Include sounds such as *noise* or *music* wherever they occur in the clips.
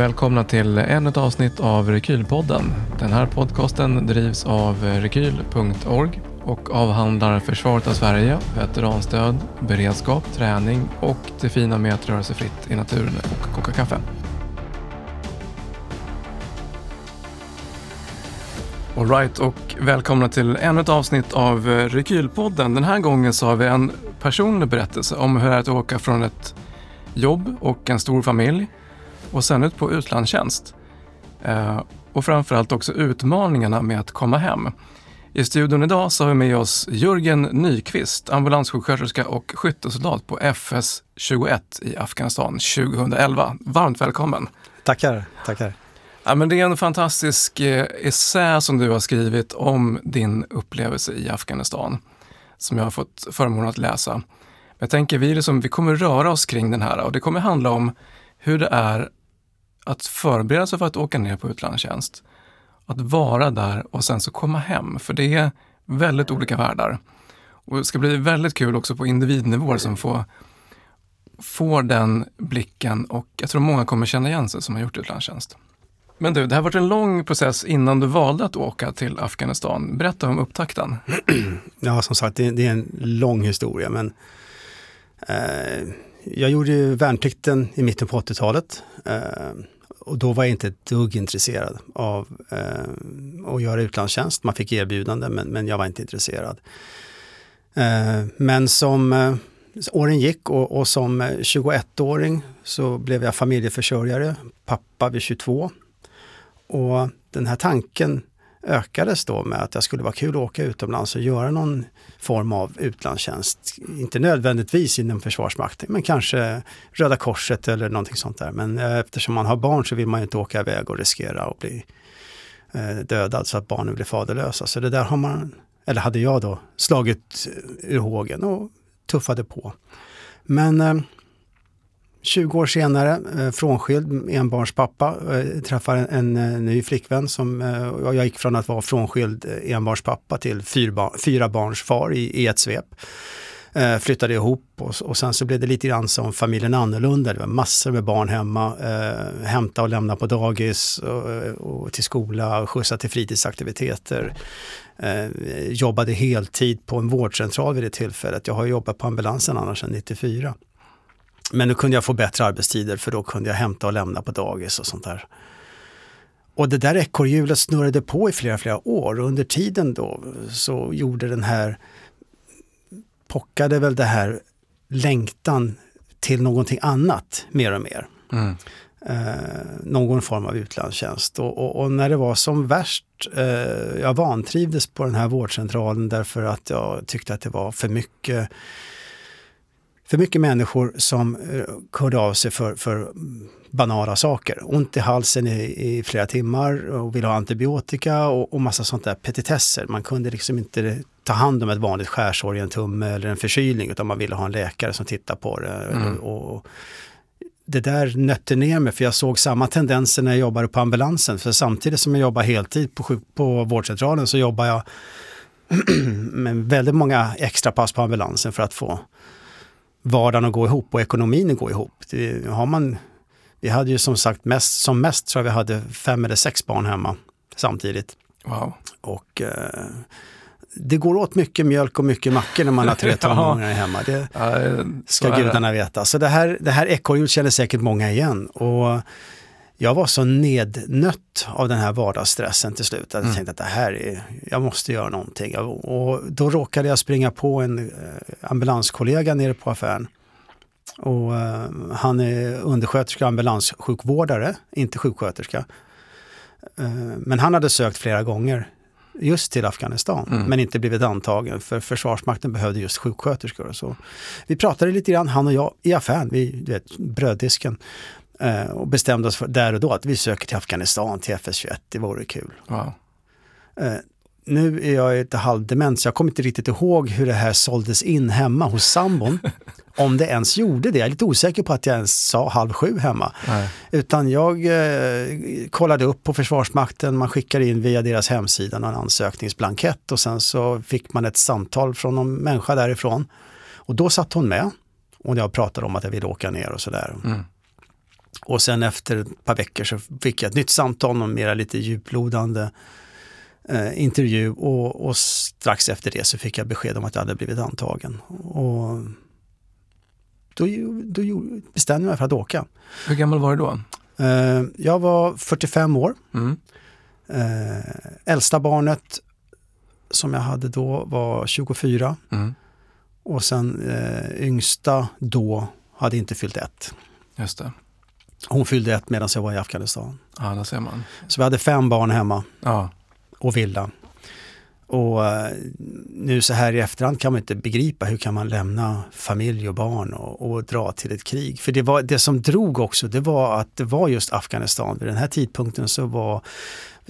välkomna till ännu ett avsnitt av Rekylpodden. Den här podcasten drivs av rekyl.org och avhandlar försvaret av Sverige, veteranstöd, beredskap, träning och det fina med att röra sig fritt i naturen och koka kaffe. Alright, och välkomna till ännu ett avsnitt av Rekylpodden. Den här gången så har vi en personlig berättelse om hur det är att åka från ett jobb och en stor familj och sen ut på utlandstjänst. Eh, och framförallt också utmaningarna med att komma hem. I studion idag så har vi med oss Jörgen Nyqvist, ambulanssjuksköterska och skyttesoldat på FS 21 i Afghanistan 2011. Varmt välkommen! Tackar, tackar. Ja, men det är en fantastisk eh, essä som du har skrivit om din upplevelse i Afghanistan som jag har fått förmånen att läsa. Jag tänker vi, liksom, vi kommer röra oss kring den här och det kommer handla om hur det är att förbereda sig för att åka ner på utlandstjänst. Att vara där och sen så komma hem, för det är väldigt olika världar. Och det ska bli väldigt kul också på individnivå som får, får den blicken och jag tror många kommer känna igen sig som har gjort utlandstjänst. Men du, det har varit en lång process innan du valde att åka till Afghanistan. Berätta om upptakten. *clears throat* Ja, som sagt, det, det är en lång historia, men eh, jag gjorde ju värnplikten i mitten på 80-talet. Eh, och då var jag inte ett dugg intresserad av eh, att göra utlandstjänst. Man fick erbjudande men, men jag var inte intresserad. Eh, men som eh, åren gick och, och som eh, 21-åring så blev jag familjeförsörjare, pappa vid 22. Och den här tanken ökades då med att det skulle vara kul att åka utomlands och göra någon form av utlandstjänst. Inte nödvändigtvis inom Försvarsmakten, men kanske Röda Korset eller någonting sånt där. Men eh, eftersom man har barn så vill man ju inte åka iväg och riskera att bli eh, dödad så att barnen blir faderlösa. Så det där har man, eller hade jag då, slagit eh, ur hågen och tuffade på. Men 20 år senare, eh, frånskild, enbarnspappa, eh, träffar en, en, eh, ny flickvän som, eh, jag gick från att vara frånskild eh, enbarnspappa till fyrba, fyra barns far i, i ett svep. Eh, flyttade ihop och, och sen så blev det lite grann som familjen annorlunda. Det var massor med barn hemma, eh, hämta och lämna på dagis och, eh, och till skola, och skjutsa till fritidsaktiviteter. Eh, jobbade heltid på en vårdcentral vid det tillfället. Jag har jobbat på ambulansen annars sedan 94. Men nu kunde jag få bättre arbetstider för då kunde jag hämta och lämna på dagis och sånt där. Och det där ekorrhjulet snurrade på i flera, flera år och under tiden då så gjorde den här, pockade väl det här längtan till någonting annat mer och mer. Mm. Eh, någon form av utlandstjänst. Och, och, och, när det var som värst, eh, jag vantrivdes på den här vårdcentralen därför att jag tyckte att det var för mycket för mycket människor som hörde av sig för, för banala saker. Ont i halsen i, i flera timmar och ville ha antibiotika och, och massa sånt där petitesser. Man kunde liksom inte ta hand om ett vanligt skärsår i en tumme eller en förkylning utan man ville ha en läkare som tittar på det. Mm. Och, det där nötte ner mig för jag såg samma tendenser när jag jobbade på ambulansen. För samtidigt som jag jobbar heltid på, på vårdcentralen så jobbar jag *clears throat* med väldigt många extra pass på ambulansen för att få vardagen att gå ihop och ekonomin att gå ihop. Det, har man, vi hade ju som sagt mest, som mest tror jag vi hade fem eller sex barn hemma samtidigt. Wow. Och eh, det går åt mycket mjölk och mycket mackor när man har tre *laughs* tonåringar hemma. Det ska gudarna veta. Så det här, det här ekorrhjulet känner säkert många igen. Och jag var så nednött av den här vardagsstressen till slut. Att jag mm. tänkte att det här är, jag måste göra någonting. Och då råkade jag springa på en eh, ambulanskollega nere på affären. Och uh, han är undersköterska och ambulanssjukvårdare, inte sjuksköterska. Uh, men han hade sökt flera gånger just till Afghanistan, mm. men inte blivit antagen för Försvarsmakten behövde just sjuksköterskor. Och så. Vi pratade lite grann, han och jag, i affären, vid vet, bröddisken. Eh, och bestämde oss för, där och då att vi söker till Afghanistan, till FS21, det vore kul. Wow. Eh, nu är jag lite halvdement så jag kommer inte riktigt ihåg hur det här såldes in hemma hos sambon. *laughs* om det ens gjorde det. Jag är lite osäker på att jag ens sa halv sju hemma. Nej. Utan jag eh, kollade upp på Försvarsmakten, man skickar in via deras hemsida en ansökningsblankett och sen så fick man ett samtal från någon människa därifrån. Och då satt hon med och jag pratade om att jag ville åka ner och sådär. Mm. Och sen efter ett par veckor så fick jag ett nytt samtal om mera lite djuplodande eh, intervju och, och, strax efter det så fick jag besked om att jag hade blivit antagen. Och då, då bestämde jag mig för att åka. Hur gammal var du då? Eh, jag var 45 år. Mm. Eh, äldsta barnet som jag hade då var 24. Mm. Och sen eh, yngsta då hade inte fyllt ett. Just det. Hon fyllde ett medan jag var i Afghanistan. Ja, där ser man. Så vi hade fem barn hemma. Ja. Och villa. Och eh, nu så här i efterhand kan man inte begripa hur kan man lämna familj och barn och, och, dra till ett krig. För det, var, det som drog också, det var att det var just Afghanistan. Vid den här tidpunkten så var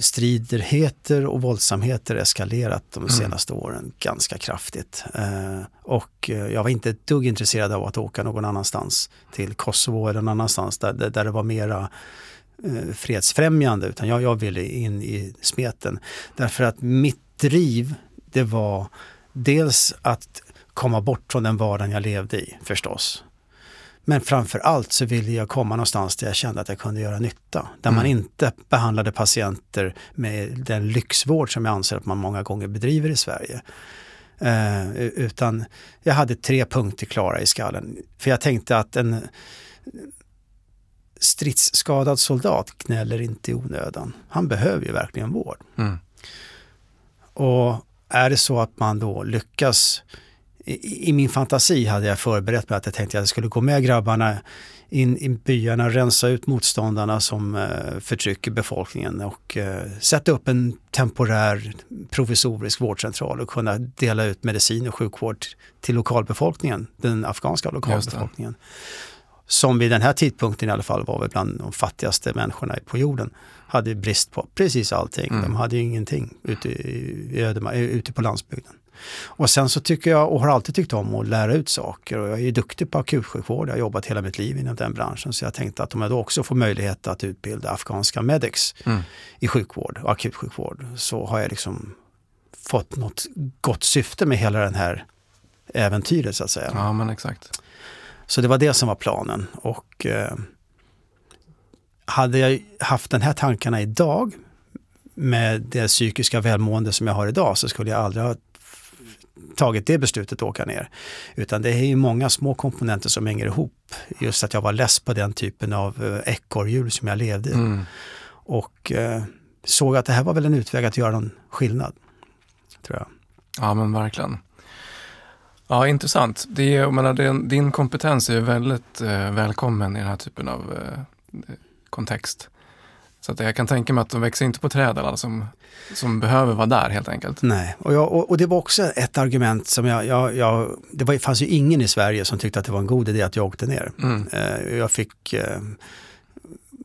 striderheter och våldsamheter eskalerat de mm. senaste mm. åren ganska kraftigt. Eh, och eh, jag var inte ett dugg intresserad av att åka någon annanstans, till Kosovo eller någon annanstans där, där det var mera eh, fredsfrämjande, utan jag, jag ville in i smeten. Därför att mitt driv, det var dels att komma bort från den vardagen jag levde i förstås. Men framför allt så ville jag komma någonstans där jag kände att jag kunde göra nytta. Där mm. man inte behandlade patienter med den lyxvård som jag anser att man många gånger bedriver i Sverige. Eh, utan jag hade tre punkter klara i skallen. För jag tänkte att en stridsskadad soldat gnäller inte i onödan. Han behöver ju verkligen vård. Mm. Och är det så att man då lyckas i, i, min fantasi hade jag förberett mig att jag tänkte att jag skulle gå med grabbarna in i byarna, rensa ut motståndarna som eh, förtrycker befolkningen och eh, sätta upp en temporär provisorisk vårdcentral och kunna dela ut medicin och sjukvård till lokalbefolkningen, den afghanska lokalbefolkningen. Som vid den här tidpunkten i alla fall var väl bland de fattigaste människorna på jorden. Hade brist på precis allting. Mm. De hade ingenting ute, i ödema, ute på landsbygden. Och sen så tycker jag, och har alltid tyckt om att lära ut saker och jag är duktig på akutsjukvård. Jag har jobbat hela mitt liv inom den branschen så jag tänkte att om jag då också får möjlighet att utbilda afghanska medics mm. i sjukvård och akutsjukvård så har jag liksom fått något gott syfte med hela den här äventyret så att säga. Ja men exakt. Så det var det som var planen och eh, hade jag haft den här tankarna idag med det psykiska välmående som jag har idag så skulle jag aldrig ha tagit det beslutet att åka ner. Utan det är ju många små komponenter som hänger ihop. Just att jag var less på den typen av eh, ekorrhjul som jag levde i. Mm. Och eh, såg att det här var väl en utväg att göra någon skillnad. Tror jag. Ja men verkligen. Ja, intressant. Det, jag menar, din, din kompetens är väldigt eh, välkommen i den här typen av eh, kontext. Så att jag kan tänka mig att de växer inte på träd alla som, som behöver vara där helt enkelt. Nej, och, jag, och, och det var också ett argument som jag, jag, jag det var, fanns ju ingen i Sverige som tyckte att det var en god idé att jag åkte ner. Mm. Eh, jag fick eh,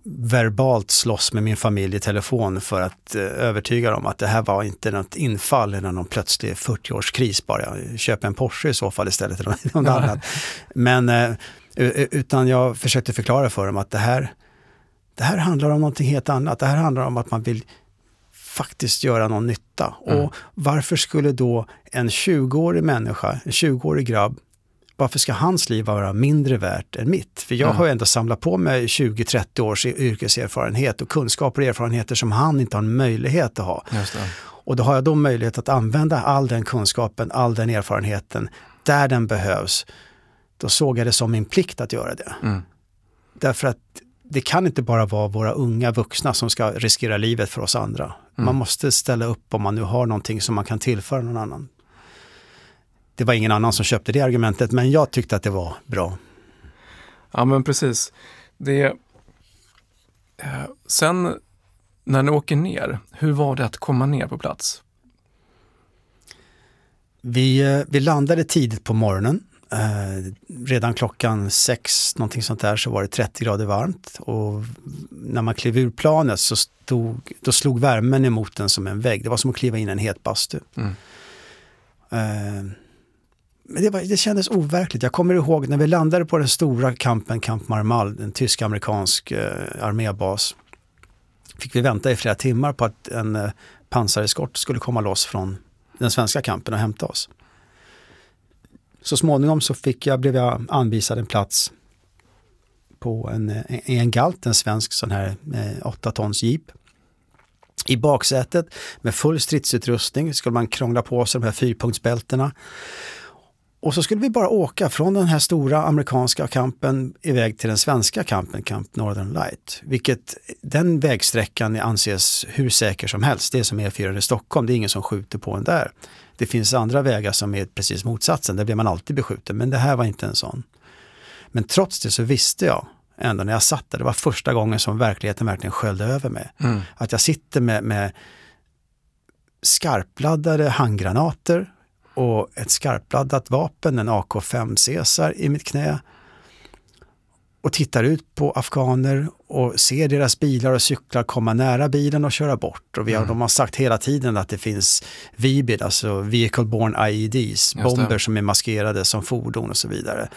verbalt slåss med min familj i telefon för att eh, övertyga dem att det här var inte något infall eller någon plötslig 40-årskris bara. Köp en Porsche i så fall istället för något *laughs* annat. Men utan jag försökte förklara för dem att det här det här handlar om någonting helt annat. Det här handlar om att man vill faktiskt göra någon nytta. Mm. Och varför skulle då en 20-årig människa, en 20-årig grabb, varför ska hans liv vara mindre värt än mitt? För jag mm. har ändå samlat på mig 20-30 års yrkeserfarenhet och kunskaper och erfarenheter som han inte har en möjlighet att ha. Och då har jag då möjlighet att använda all den kunskapen, all den erfarenheten där den behövs. Då såg jag det som min plikt att göra det. Mm. Därför att det kan inte bara vara våra unga vuxna som ska riskera livet för oss andra. Mm. Man måste ställa upp om man nu har någonting som man kan tillföra någon annan. Det var ingen annan som köpte det argumentet, men jag tyckte att det var bra. Ja, men precis. Det, eh, sen när ni åker ner, hur var det att komma ner på plats? Vi, eh, vi landade tidigt på morgonen Eh, redan klockan sex, någonting sånt där, så var det 30 grader varmt och när man klev ur planet så stod, då slog värmen emot den som en vägg. Det var som att kliva in i en het bastu. Mm. Eh, men det, var, det kändes overkligt. Jag kommer ihåg när vi landade på den stora kampen, Camp Marmal, en tysk-amerikansk eh, armébas. Fick vi vänta i flera timmar på att en eh, pansareskort skulle komma loss från den svenska kampen och hämta oss. Så småningom så fick jag, blev jag anvisad en plats på en, eh, en, en Galt, en svensk sån här eh, 8 tons jeep. I baksätet med full stridsutrustning skulle man krångla på sig de här fyrpunktsbältena. Och så skulle vi bara åka från den här stora amerikanska kampen iväg till den svenska kampen, Camp Northern Light. Vilket den vägsträckan anses hur säker som helst. Det är som E4 i Stockholm, det är ingen som skjuter på en där. Det finns andra vägar som är precis motsatsen, där blir man alltid beskjuten. Men det här var inte en sån. Men trots det så visste jag ändå när jag satt där, det var första gången som verkligheten verkligen sköljde över mig. Mm. Att jag sitter med, med skarpladdade handgranater och ett skarpladdat vapen, en AK5 Caesar i mitt knä och tittar ut på afghaner och ser deras bilar och cyklar komma nära bilen och köra bort. Och vi har, mm. de har sagt hela tiden att det finns VBID, alltså Vehicle Born IEDs, bomber som är maskerade som fordon och så vidare.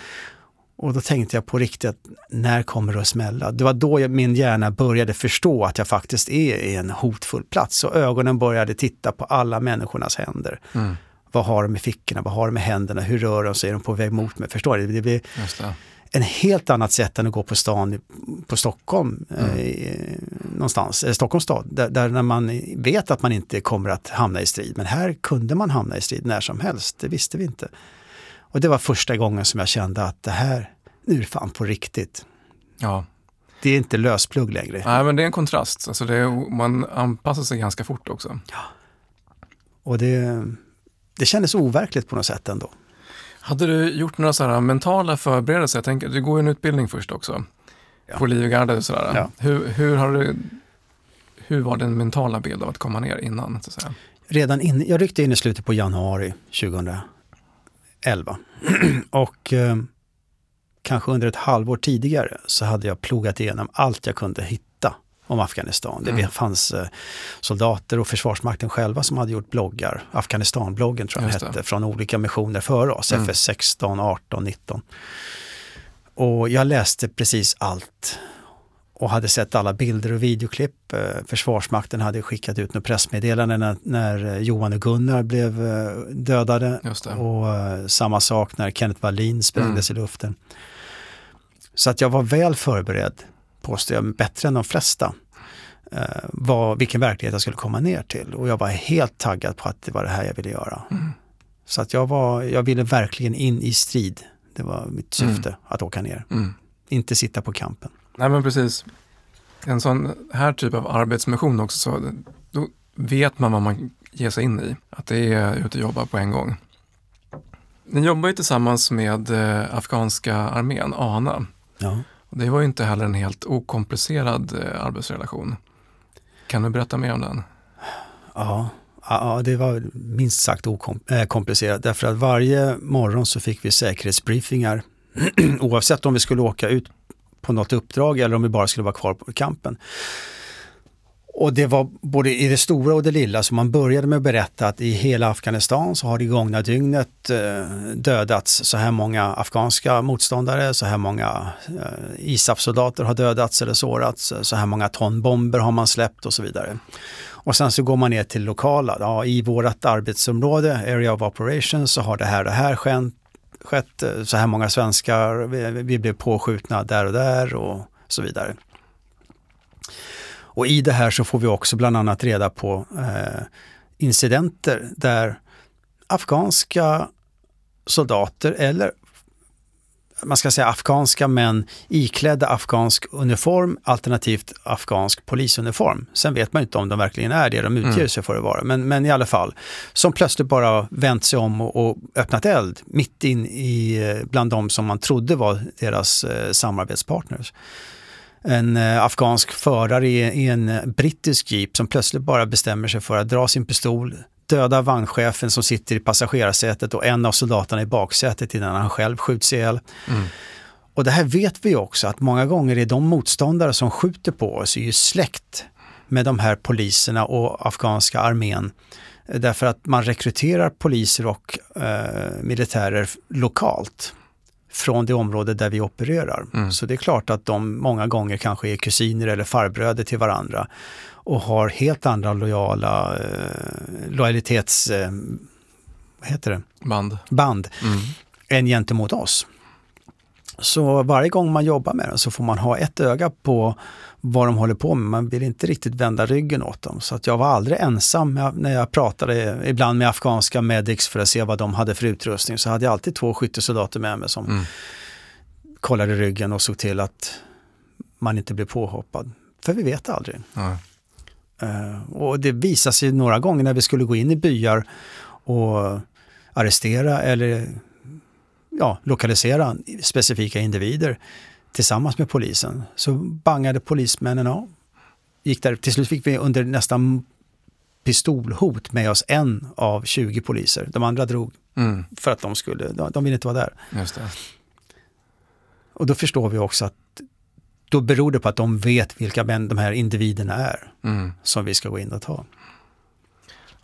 Och då tänkte jag på riktigt, när kommer det att smälla? Det var då min hjärna började förstå att jag faktiskt är i en hotfull plats och ögonen började titta på alla människornas händer. Mm. Vad har de i fickorna? Vad har de i händerna? Hur rör de sig? Är de på väg mot mig? Förstår du? Det blir en helt annat sätt än att gå på stan på Stockholm, mm. eh, någonstans, eh, Stockholms stad, där, där, när man vet att man inte kommer att hamna i strid. Men här kunde man hamna i strid när som helst, det visste vi inte. Och det var första gången som jag kände att det här, nu är det fan på riktigt. Ja. Det är inte lösplugg längre. Nej, men det är en kontrast. Alltså är, man anpassar sig ganska fort också. Ja. Och det, det kändes overkligt på något sätt ändå. Hade du gjort några sådana mentala förberedelser? Jag tänker, du går ju en utbildning först också. Ja. På Livgardet och sådär. Ja. Hur, hur, har du, hur var den mentala bilden av att komma ner innan? Så att säga? Redan in, jag ryckte in i slutet på januari 2011. *clears throat* och eh, kanske under ett halvår tidigare så hade jag plogat igenom allt jag kunde hitta om Afghanistan. Det mm. fanns eh, soldater och Försvarsmakten själva som hade gjort bloggar, Afghanistan-bloggen tror jag den hette, från olika missioner före oss, mm. FS 16, 18, 19. Och jag läste precis allt och hade sett alla bilder och videoklipp. Eh, Försvarsmakten hade skickat ut något pressmeddelande när, när eh, Johan och Gunnar blev dödade. Och samma sak när Kenneth Wallin sprängdes mm. i luften. Så att jag var väl förberedd påstår jag, bättre än de flesta. Eh, vad, vilken verklighet jag skulle komma ner till. Och jag var helt taggad på att det var det här jag ville göra. Mm. Så att jag, var, jag ville verkligen in i strid. Det var mitt syfte, mm. att åka ner. Mm. Inte sitta på kampen. Nej men precis. En sån här typ av arbetsmission också, så då vet man vad man ger sig in i. Att det är ute och jobba på en gång. Ni jobbar ju tillsammans med eh, afghanska armén, ANA. Ja. Det var ju inte heller en helt okomplicerad eh, arbetsrelation. Kan du berätta mer om den? Ja, ja det var minst sagt okomplicerat eh, därför att varje morgon så fick vi säkerhetsbriefingar *clears throat* oavsett om vi skulle åka ut på något uppdrag eller om vi bara skulle vara kvar på kampen. Och det var både i det stora och det lilla, så man började med att berätta att i hela Afghanistan så har det gångna dygnet eh, dödats så här många afghanska motståndare, så här många eh, ISAF-soldater har dödats eller sårats, så här många ton bomber har man släppt och så vidare. Och sen så går man ner till lokala, ja, i vårt arbetsområde, Area of Operations, så har det här och det här skett, skett så här många svenskar, vi, vi blev påskjutna där och där och så vidare. Och i det här så får vi också bland annat reda på eh, incidenter där afghanska soldater eller man ska säga afghanska män iklädda afghansk uniform alternativt afghansk polisuniform. Sen vet man inte om de verkligen är det de utger mm. sig för att vara, men, men i alla fall. Som plötsligt bara vänt sig om och, och öppnat eld mitt in i eh, bland de som man trodde var deras eh, samarbetspartners en eh, afghansk förare i, en brittisk jeep som plötsligt bara bestämmer sig för att dra sin pistol, döda vagnchefen som sitter i passagerarsätet och en av soldaterna i baksätet innan han själv skjuts ihjäl. Mm. Och det här vet vi också att många gånger är de motståndare som skjuter på oss är ju släkt med de här poliserna och afghanska armén. Därför att man rekryterar poliser och eh, militärer lokalt från det område där vi opererar. Mm. Så det är klart att de många gånger kanske är kusiner eller farbröder till varandra och har helt andra lojala eh, lojalitets... Eh, vad heter det? Band. Band mm. än gentemot oss. Så varje gång man jobbar med dem så får man ha ett öga på vad de håller på med. Man vill inte riktigt vända ryggen åt dem. Så att jag var aldrig ensam när jag pratade ibland med afghanska medics för att se vad de hade för utrustning. Så hade jag alltid två skyttesoldater med mig som mm. kollade ryggen och såg till att man inte blev påhoppad. För vi vet aldrig. Mm. Uh, och det visade sig några gånger när vi skulle gå in i byar och arrestera eller ja, lokalisera specifika individer tillsammans med polisen. Så bangade polismännen av. Gick där. Till slut fick vi under nästan pistolhot med oss en av 20 poliser. De andra drog mm. för att de skulle, de, de ville inte vara där. Och då förstår vi också att då beror det på att de vet vilka de här individerna är mm. som vi ska gå in och ta.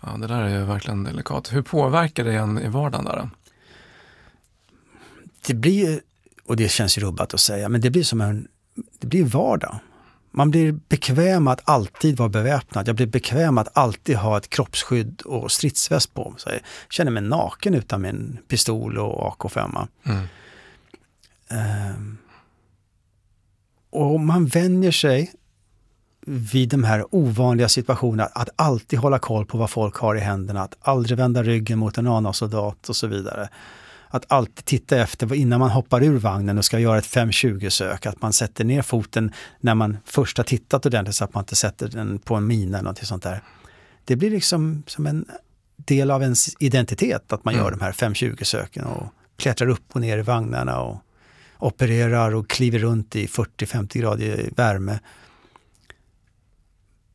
Ja, det där är ju verkligen delikat. Hur påverkar det en i vardagen där? Det blir, och det känns ju rubbat att säga, men det blir som en det blir vardag. Man blir bekväm att alltid vara beväpnad. Jag blir bekväm att alltid ha ett kroppsskydd och stridsväst på mig. jag känner mig naken utan min pistol och AK5. Mm. Um, och man vänjer sig vid de här ovanliga situationerna, att alltid hålla koll på vad folk har i händerna, att aldrig vända ryggen mot en ANA-soldat och så vidare. Att alltid titta efter innan man hoppar ur vagnen och ska göra ett 520-sök, att man sätter ner foten när man först har tittat ordentligt så att man inte sätter den på en mina eller något sånt där. Det blir liksom som en del av ens identitet att man mm. gör de här 520-söken och klättrar upp och ner i vagnarna och opererar och kliver runt i 40-50 grader värme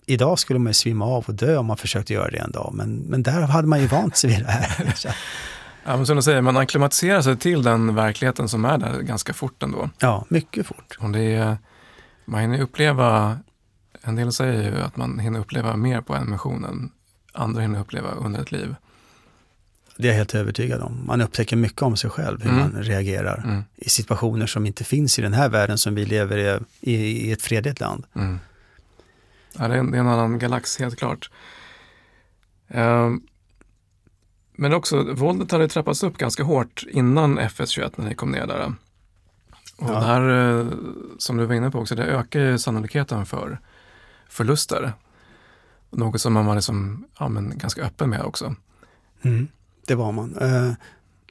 idag skulle man ju svimma av och dö om man försökte göra det en dag, men, men där hade man ju vant sig vid det här. *laughs* ja, men som du säger, man acklimatiserar sig till den verkligheten som är där ganska fort ändå. Ja, mycket fort. Och det är, man hinner uppleva, en del säger ju att man hinner uppleva mer på en mission än andra hinner uppleva under ett liv. Det är jag helt övertygad om. Man upptäcker mycket om sig själv, hur mm. man reagerar mm. i situationer som inte finns i den här världen som vi lever i, i, i ett fredligt land. Mm. Ja, det, är en, det är en annan galax, helt klart. Um, men också, våldet hade trappats upp ganska hårt innan FS21 när ni kom ner där. Och ja. det här, eh, som du var inne på också, det ökar ju sannolikheten för förluster. Något som man var liksom, ja, men ganska öppen med också. Mm, det var man.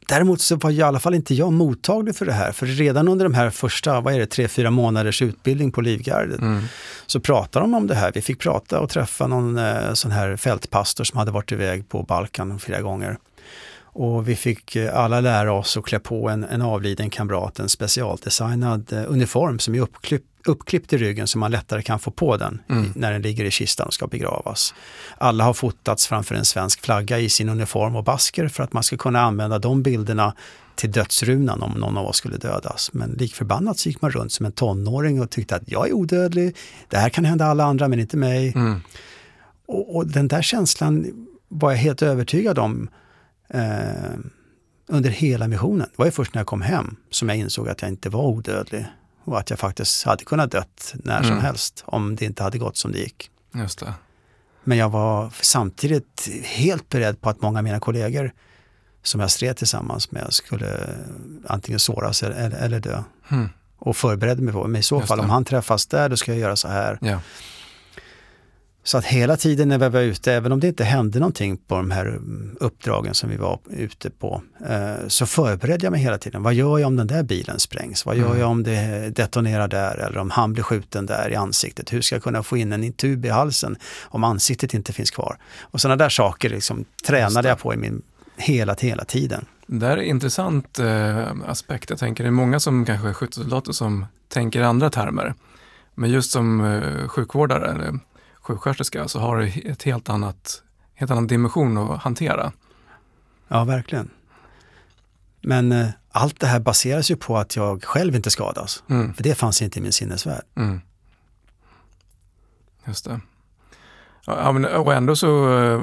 Däremot så var i alla fall inte jag mottaglig för det här. För redan under de här första, vad är det, tre, fyra månaders utbildning på Livgardet mm. så pratade de om det här. Vi fick prata och träffa någon eh, sån här fältpastor som hade varit iväg på Balkan flera gånger. Och vi fick eh, alla lära oss att klä på en, en avliden kamrat en specialdesignad eh, uniform som är uppklippt uppklippt i ryggen så man lättare kan få på den mm. när den ligger i kistan och ska begravas. Alla har fotats framför en svensk flagga i sin uniform och basker för att man ska kunna använda de bilderna till dödsrunan om någon av oss skulle dödas. Men likförbannat så gick man runt som en tonåring och tyckte att jag är odödlig, det här kan hända alla andra men inte mig. Mm. Och, och, den där känslan var jag helt övertygad om eh, under hela missionen. Det var ju först när jag kom hem som jag insåg att jag inte var odödlig och att jag faktiskt hade kunnat dött när mm. som helst om det inte hade gått som det gick. Just det. Men jag var samtidigt helt beredd på att många av mina kollegor som jag stred tillsammans med skulle antingen såras eller, eller dö. Mm. Och förberedde mig på, men i så Just fall det. om han träffas där, då ska jag göra så här. Ja. Så att hela tiden när vi var ute, även om det inte hände någonting på de här mm, uppdragen som vi var ute på, eh, så förberedde jag mig hela tiden. Vad gör jag om den där bilen sprängs? Vad gör mm. jag om det detonerar där eller om han blir skjuten där i ansiktet? Hur ska jag kunna få in en tub i halsen om ansiktet inte finns kvar? Och sådana där saker liksom, tränade jag på i min hela, hela tiden. Det är en intressant eh, aspekt. Jag tänker det är många som kanske är skyttesoldater som tänker andra termer. Men just som eh, sjukvårdare sjuksköterska så har du ett helt annat, helt annan dimension att hantera. Ja, verkligen. Men eh, allt det här baseras ju på att jag själv inte skadas. Mm. För det fanns inte i min sinnesvärld. Mm. Just det. Ja, men, och ändå så, eh,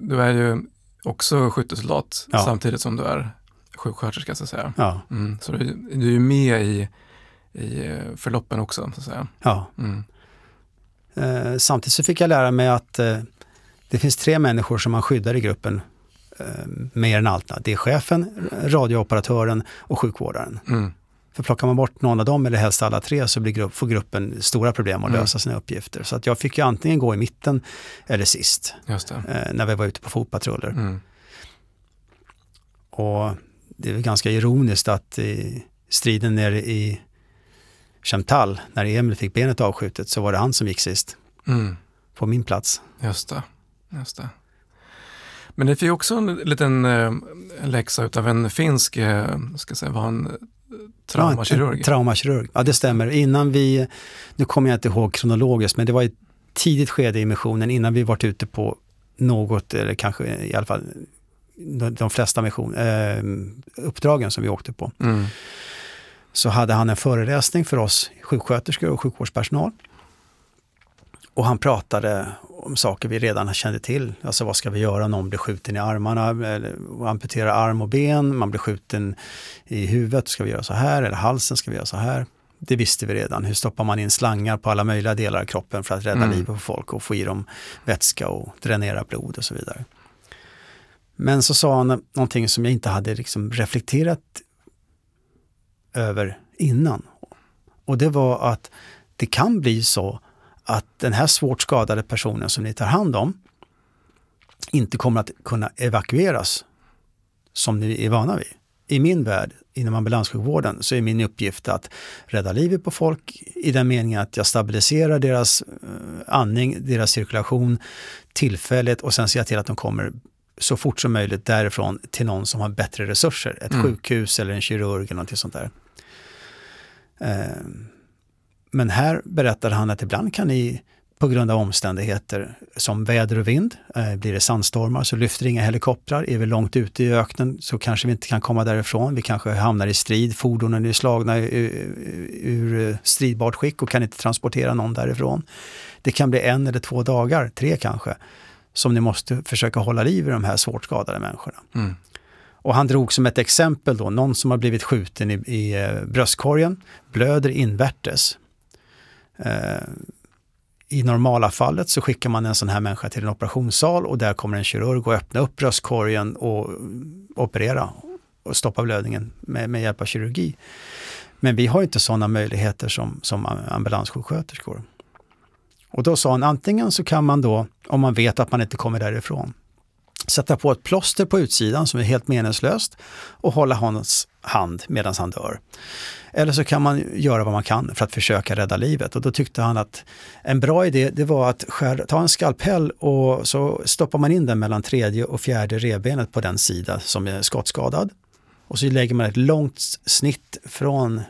du är ju också skyttesoldat ja. samtidigt som du är sjuksköterska så att säga. Ja. Mm, så du, du är ju med i, i eh, förloppen också så att säga. Ja. Mm. Eh, samtidigt så fick jag lära mig att eh, det finns tre människor som man skyddar i gruppen eh, mer än allt. Det är chefen, radiooperatören och sjukvårdaren. Mm. För plockar man bort någon av dem eller helst alla tre så blir grupp, får gruppen stora problem att Mm. lösa sina uppgifter. Så att jag fick ju antingen gå i mitten eller sist eh, när vi var ute på fotpatruller. Mm. Och det är ganska ironiskt att i striden nere i Chemtal, när Emil fick benet avskjutet, så var det han som gick sist Mm. på min plats. Just det. Just det. Men det fick också en liten eh, läxa utav en finsk, eh, ska säga, var han eh, traumakirurg? Ja, traumakirurg, ja det stämmer. Innan vi, nu kommer jag inte ihåg kronologiskt, men det var ett tidigt skede i missionen innan vi varit ute på något, eller kanske i alla fall de, de flesta mission, eh, uppdragen som vi åkte på. Mm. Så hade han en föreläsning för oss sjuksköterskor och sjukvårdspersonal. Och han pratade om saker vi redan kände till. Alltså vad ska vi göra om någon blir skjuten i armarna, amputerar arm och ben, man blir skjuten i huvudet, ska vi göra så här, eller halsen, ska vi göra så här. Det visste vi redan. Hur stoppar man in slangar på alla möjliga delar av kroppen för att rädda Mm. livet på folk och få i dem vätska och dränera blod och så vidare. Men så sa han någonting som jag inte hade liksom reflekterat över innan. Och det var att det kan bli så att den här svårt skadade personen som ni tar hand om inte kommer att kunna evakueras som ni är vana vid. I min värld, inom ambulanssjukvården, så är min uppgift att rädda livet på folk i den meningen att jag stabiliserar deras eh, andning, deras cirkulation tillfälligt och sen ser jag till att de kommer så fort som möjligt därifrån till någon som har bättre resurser. Ett Mm. sjukhus eller en kirurg eller någonting sånt där. Eh, men här berättade han att ibland kan ni på grund av omständigheter som väder och vind, eh, blir det sandstormar så lyfter inga helikoptrar. Är vi långt ute i öknen så kanske vi inte kan komma därifrån. Vi kanske hamnar i strid, fordonen är slagna ur, ur stridbart skick och kan inte transportera någon därifrån. Det kan bli en eller två dagar, tre kanske, som ni måste försöka hålla liv i de här svårt skadade människorna. Mm. Och han drog som ett exempel då, någon som har blivit skjuten i, i eh, bröstkorgen, blöder invärtes. Eh, I normala fallet så skickar man en sån här människa till en operationssal och där kommer en kirurg och öppna upp bröstkorgen och operera och stoppa blödningen med, med hjälp av kirurgi. Men vi har inte sådana möjligheter som, som ambulanssjuksköterskor. Och då sa han antingen så kan man då, om man vet att man inte kommer därifrån, sätta på ett plåster på utsidan som är helt meningslöst och hålla hans hand medan han dör. Eller så kan man göra vad man kan för att försöka rädda livet. Och då tyckte han att en bra idé det var att skär, ta en skalpell och så stoppar man in den mellan tredje och fjärde revbenet på den sida som är skottskadad. Och så lägger man ett långt snitt från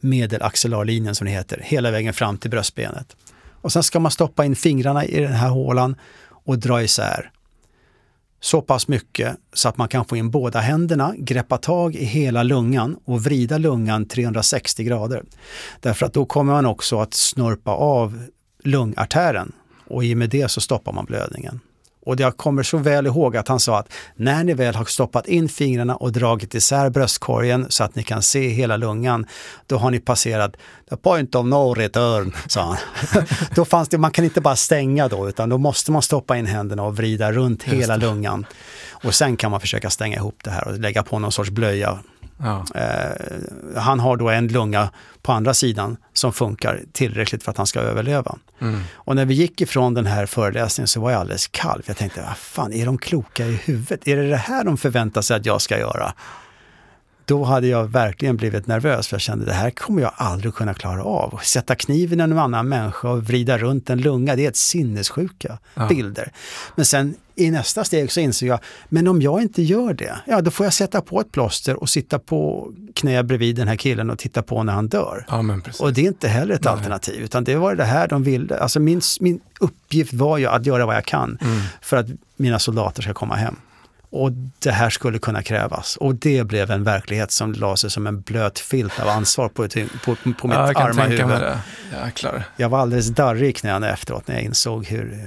medelaxellarlinjen som det heter, hela vägen fram till bröstbenet. Och sen ska man stoppa in fingrarna i den här hålan och dra isär så pass mycket så att man kan få in båda händerna, greppa tag i hela lungan och vrida lungan 360 grader. Därför att då kommer man också att snörpa av lungartären och i och med det så stoppar man blödningen. Och jag kommer så väl ihåg att han sa att när ni väl har stoppat in fingrarna och dragit isär bröstkorgen så att ni kan se hela lungan, då har ni passerat the point of no return, sa han. *laughs* då fanns det, man kan inte bara stänga då, utan då måste man stoppa in händerna och vrida runt hela lungan. Och sen kan man försöka stänga ihop det här och lägga på någon sorts blöja Ja. Eh, han har då en lunga på andra sidan som funkar tillräckligt för att han ska överleva. Mm. Och när vi gick ifrån den här föreläsningen så var jag alldeles kall. För jag tänkte, vad fan, är de kloka i huvudet? Är det det här de förväntar sig att jag ska göra? Då hade jag verkligen blivit nervös för jag kände det här kommer jag aldrig kunna klara av. Sätta kniven i en annan människa och vrida runt en lunga, det är ett sinnessjuka Ja. bilder. Men sen i nästa steg så insåg jag, men om jag inte gör det, ja då får jag sätta på ett plåster och sitta på knä bredvid den här killen och titta på när han dör. ja. Och det är inte heller ett Nej. alternativ, utan det var det här de ville. Alltså min, min uppgift var ju att göra vad jag kan Mm. för att mina soldater ska komma hem. Och det här skulle kunna krävas. Och det blev en verklighet som la sig som en blöt filt av ansvar på, ett, på, på mitt ja, jag kan arma tänka mig huvud. det. Jäklar. Jag var alldeles darrig i knäna efteråt när jag insåg hur eh,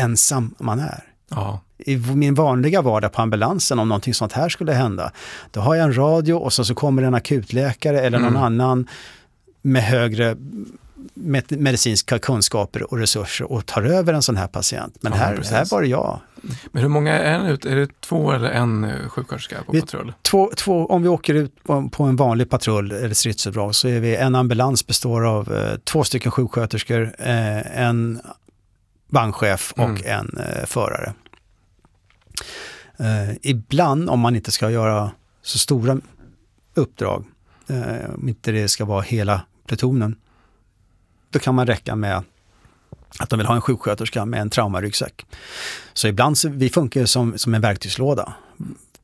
ensam man är. Ja. I min vanliga vardag på ambulansen, om någonting sånt här skulle hända, då har jag en radio och så, så kommer en akutläkare eller någon Mm. annan med högre med medicinska kunskaper och resurser och tar över en sån här patient. Men Ja, här, precis. här var det jag. Men hur många är det ut? Är det två eller en eh, sjuksköterska på Vi- patrull? Två, två, om vi åker ut på, på en vanlig patrull eller stridsuppdrag så är vi en ambulans består av eh, två stycken sjuksköterskor, eh, en vagnchef och Mm. en eh, förare. Eh, ibland, om man inte ska göra så stora uppdrag, eh, om inte det ska vara hela plutonen, då kan man räcka med att de vill ha en sjuksköterska med en traumaryggsäck. Så ibland, så, vi funkar som, som en verktygslåda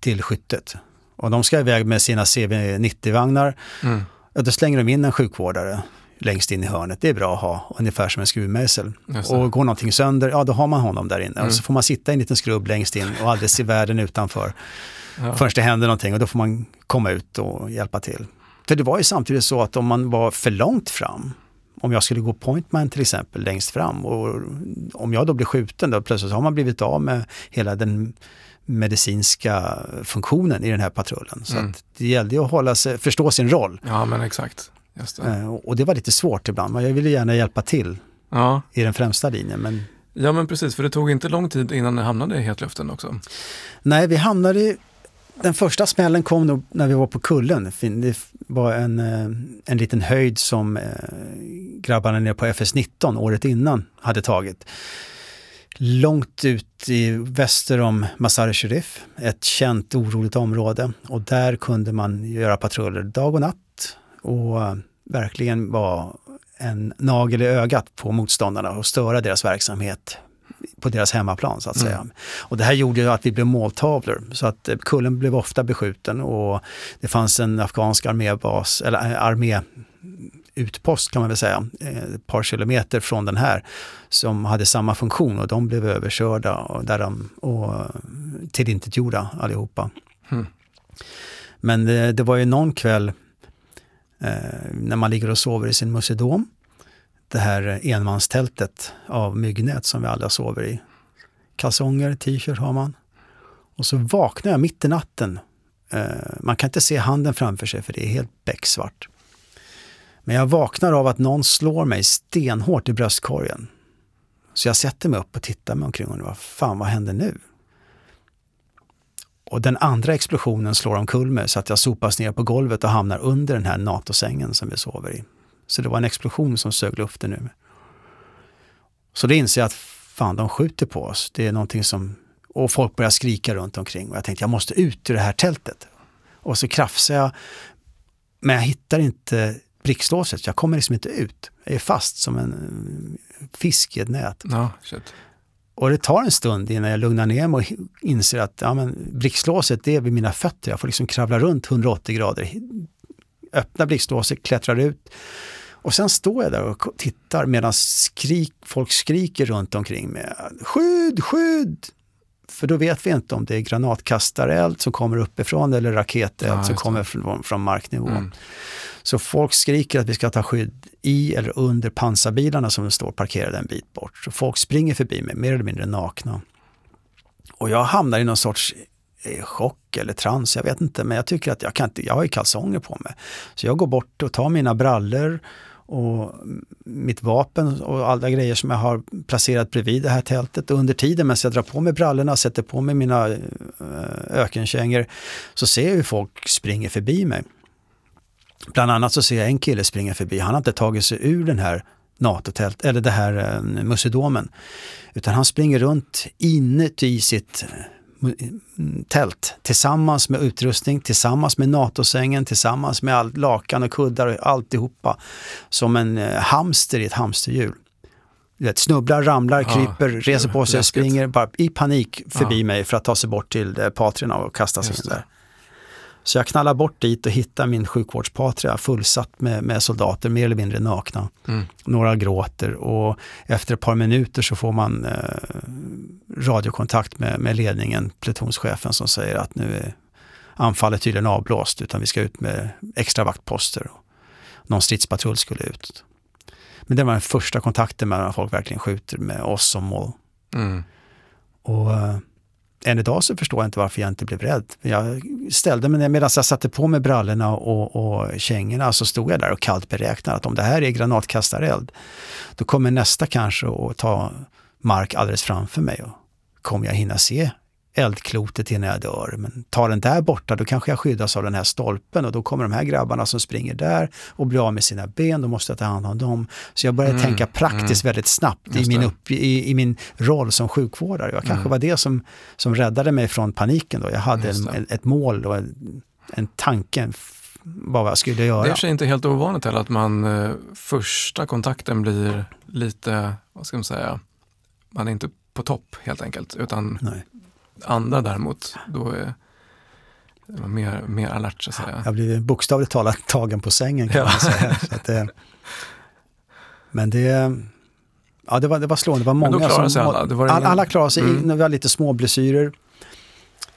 till skyttet. Och de ska iväg med sina CV90-vagnar. Mm. Då slänger de in en sjukvårdare längst in i hörnet. Det är bra att ha, ungefär som en skruvmejsel. Och går någonting sönder, ja då har man honom där inne. Mm. Och så får man sitta i en liten skrubb längst in och aldrig se världen utanför. Ja. Förrän det händer någonting och då får man komma ut och hjälpa till. För det var ju samtidigt så att om man var för långt fram, om jag skulle gå pointman till exempel längst fram och om jag då blir skjuten då plötsligt har man blivit av med hela den medicinska funktionen i den här patrullen. Så Mm. det gällde ju att hålla sig, förstå sin roll. ja, men exakt. Det. Eh, Och det var lite svårt ibland, men jag ville gärna hjälpa till Ja. i den främsta linjen. Men ja, men precis, för det tog inte lång tid innan det hamnade i hetluften också. nej, vi hamnade i, den första smällen kom nog när vi var på kullen. Det var en, eh, en liten höjd som eh, grabbarna nere på FS-19 året innan hade tagit. Långt ut i väster om Mazar-e Sharif, ett känt oroligt område. Och där kunde man göra patruller dag och natt och eh, verkligen vara en nagel i ögat på motståndarna och störa deras verksamhet på deras hemmaplan så att säga. Mm. Och det här gjorde ju att vi blev måltavlor så att eh, kullen blev ofta beskjuten och det fanns en afghansk armébas, eller eh, arméutpost kan man väl säga, ett par kilometer från den här som hade samma funktion och de blev överkörda och, där de, och tillintetgjorda allihopa. Mm. Men det, det var ju någon kväll Eh, när man ligger och sover i sin musedom, det här enmanstältet av myggnät som vi alla sover i. Kalsonger, t-shirt har man. Och så vaknar jag mitt i natten. Eh, man kan inte se handen framför sig för det är helt becksvart. Men jag vaknar av att någon slår mig stenhårt i bröstkorgen. Så jag sätter mig upp och tittar mig omkring och undrar, vad fan, vad händer nu? Och den andra explosionen slår omkull mig så att jag sopas ner på golvet och hamnar under den här NATO-sängen som vi sover i. Så det var en explosion som sög luften ur mig. Så då inser jag att fan, de skjuter på oss. Det är någonting som... Och folk börjar skrika runt omkring och jag tänkte jag måste ut ur det här tältet. Och så krafsar jag, men jag hittar inte blixtlåset. Jag kommer liksom inte ut. Jag är fast som en eh, fisk i ett nät. Ja, shit. Och det tar en stund innan jag lugnar ner mig och inser att ja, men blixtlåset det är vid mina fötter. Jag får liksom kravla runt 180 grader. Öppna blixtlåset, klättrar ut. Och sen står jag där och tittar medan skrik, folk skriker runt omkring mig. Skydd, skydd! För då vet vi inte om det är granatkastareld som kommer uppifrån eller raketeld Ja, som kommer från, från marknivå. Mm. Så folk skriker att vi ska ta skydd i eller under pansarbilarna som står parkerade en bit bort. Så folk springer förbi mig mer eller mindre nakna. Och jag hamnar i någon sorts eh, chock eller trans, jag vet inte, men jag tycker att jag kan inte, jag har ju kalsonger på mig. Så jag går bort och tar mina brallor och mitt vapen och alla grejer som jag har placerat bredvid det här tältet. Och under tiden medan jag drar på mig brallorna, sätter på mig mina eh, ökenkängor, så ser jag hur folk springer förbi mig. Bland annat så ser jag en kille springa förbi, han har inte tagit sig ur den här NATO-tält, eller det här eh, Musidomen. Utan han springer runt inuti sitt tält tillsammans med utrustning, tillsammans med NATO-sängen, tillsammans med all lakan och kuddar och alltihopa. Som en eh, hamster i ett hamsterhjul. Vet, snubblar, ramlar, Ja, kryper, reser på sig, läskigt. springer bara i panik förbi Ja. mig för att ta sig bort till eh, patrierna och kasta sig in där. Så jag knallar bort dit och hittar min sjukvårdspatria fullsatt med, med soldater, mer eller mindre nakna. Mm. Några gråter och efter ett par minuter så får man eh, radiokontakt med, med ledningen, plutonschefen som säger att nu är anfallet tydligen avblåst utan vi ska ut med extra vaktposter. Och någon stridspatrull skulle ut. Men det var den första kontakten med när folk verkligen skjuter med oss som mål. Mm. Och eh, än idag så förstår jag inte varför jag inte blev rädd. Jag ställde mig ner medan jag satte på mig brallorna och, och kängorna så stod jag där och kallt beräknade att om det här är granatkastareld då kommer nästa kanske att ta mark alldeles framför mig. Och kommer jag hinna se eldklotet innan jag dör. Men tar den där borta, då kanske jag skyddas av den här stolpen och då kommer de här grabbarna som springer där och blir av med sina ben, då måste jag ta hand om dem. Så jag började mm, tänka praktiskt mm. väldigt snabbt i min, upp, i, i, min roll som sjukvårdare. Jag kanske mm. var det som, som räddade mig från paniken då. Jag hade en, ett mål och en, en tanke vad jag skulle göra. Det är inte helt ovanligt heller att man eh, första kontakten blir lite, vad ska man säga, man är inte på topp helt enkelt, utan Nej. Andra däremot, då är man mer, mer alert så att säga. Jag blir bokstavligt talat tagen på sängen kan ja. man säga. *laughs* Så att det, men det, ja, det, var, det var slående, det var många Men då klarade sig alla? Det var. Alla klarade sig, mm. vi hade lite små blessyrer.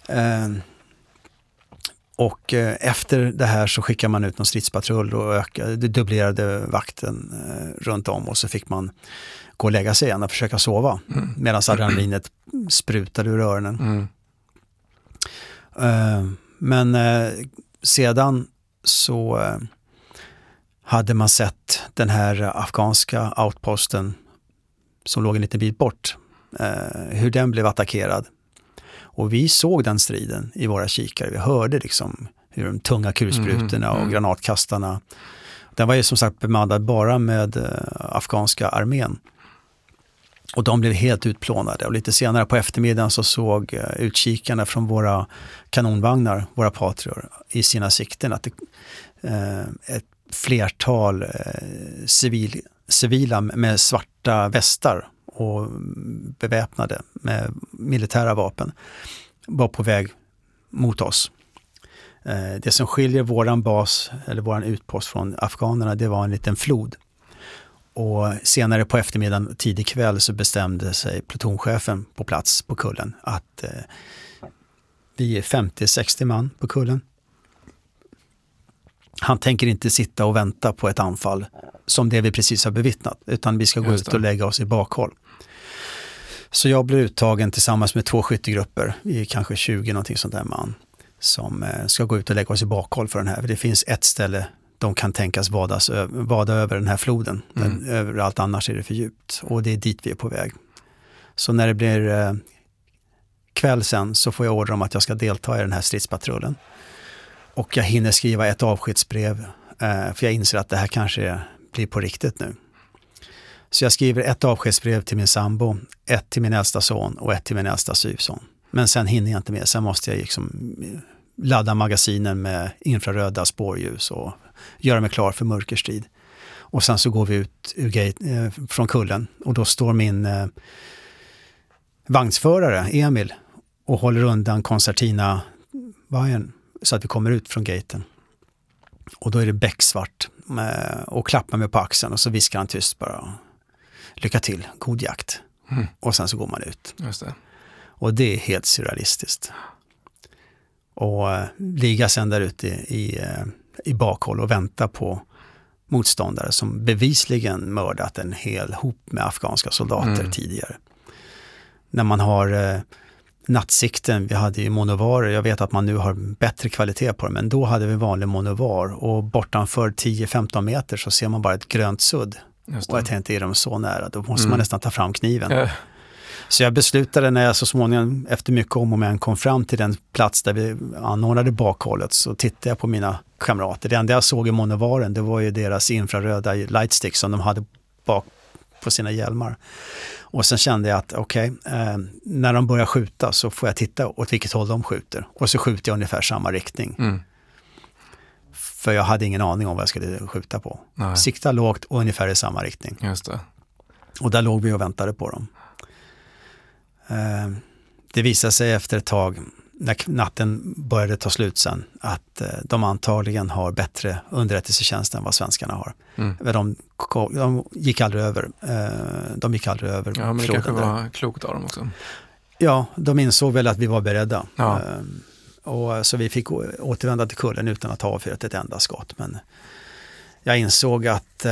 Eh, och eh, efter det här så skickade man ut någon stridspatrull och ökade, dubblerade vakten eh, runt om och så fick man gå och lägga sig igen och försöka sova mm. medan adrenalinet sprutade ur öronen. Mm. Uh, men sedan så hade man sett den här afghanska outposten som låg en liten bit bort, hur den blev attackerad. Och vi såg den striden i våra kikare. Vi hörde liksom hur de tunga kulsprutorna mm, och mm. granatkastarna. Den var ju som sagt bemannad bara med afghanska armén. Och de blev helt utplånade och lite senare på eftermiddagen så såg uh, utkikarna från våra kanonvagnar, våra Patrior, i sina sikten att det, uh, ett flertal uh, civil, civila med svarta västar och beväpnade med militära vapen var på väg mot oss. Eh, det som skiljer våran bas, eller våran utpost från afghanerna, det var en liten flod och senare på eftermiddagen, tidig kväll, så bestämde sig plutonchefen på plats på kullen att eh, vi är 50-60 man på kullen. Han tänker inte sitta och vänta på ett anfall som det vi precis har bevittnat, utan vi ska gå ut och lägga oss i bakhåll. Så jag blir uttagen tillsammans med två skyttegrupper, vi är kanske 20 någonting sånt där man, som eh, ska gå ut och lägga oss i bakhåll för den här. Det finns ett ställe de kan tänkas vadas, vada över den här floden. Mm. Den, överallt annars är det för djupt och det är dit vi är på väg. Så när det blir eh, kväll sen så får jag order om att jag ska delta i den här stridspatrullen. Och jag hinner skriva ett avskedsbrev eh, för jag inser att det här kanske blir på riktigt nu. Så jag skriver ett avskedsbrev till min sambo, ett till min äldsta son och ett till min äldsta syvson. Men sen hinner jag inte mer, sen måste jag liksom eh, ladda magasinen med infraröda spårljus och göra mig klar för mörkerstrid. Och sen så går vi ut ur gate, eh, från kullen och då står min eh, vagnsförare, Emil, och håller undan koncertina-vajern så att vi kommer ut från gaten. Och då är det becksvart och klappar mig på axeln och så viskar han tyst bara Lycka till, god jakt. Mm. Och sen så går man ut. Det. Och det är helt surrealistiskt. Och eh, ligga sen där ute i, i eh, i bakhåll och vänta på motståndare som bevisligen mördat en hel hop med afghanska soldater mm. tidigare. När man har eh, nattsikten, vi hade ju monovarer, jag vet att man nu har bättre kvalitet på dem, men då hade vi vanlig monovar och bortanför 10-15 meter så ser man bara ett grönt sudd. Och jag tänkte, är de så nära, då måste mm. man nästan ta fram kniven. Så jag beslutade när jag så småningom efter mycket om och men kom fram till den plats där vi anordnade bakhållet så tittade jag på mina kamrater. Det enda jag såg i monovaren det var ju deras infraröda lightstick som de hade bak på sina hjälmar. Och sen kände jag att okej, okay, eh, när de börjar skjuta så får jag titta åt vilket håll de skjuter. Och så skjuter jag ungefär samma riktning. Mm. För jag hade ingen aning om vad jag skulle skjuta på. Nej. Sikta lågt och ungefär i samma riktning. Just det. Och där låg vi och väntade på dem. Eh, det visade sig efter ett tag, när natten började ta slut sen, att eh, de antagligen har bättre underrättelsetjänst än vad svenskarna har. Mm. De, de, gick aldrig över. Eh, de gick aldrig över Ja, men det kanske var klokt av dem också. Ja, de insåg väl att vi var beredda. Ja. Och så vi fick återvända till kullen utan att ha avfyrat ett enda skott. Men jag insåg att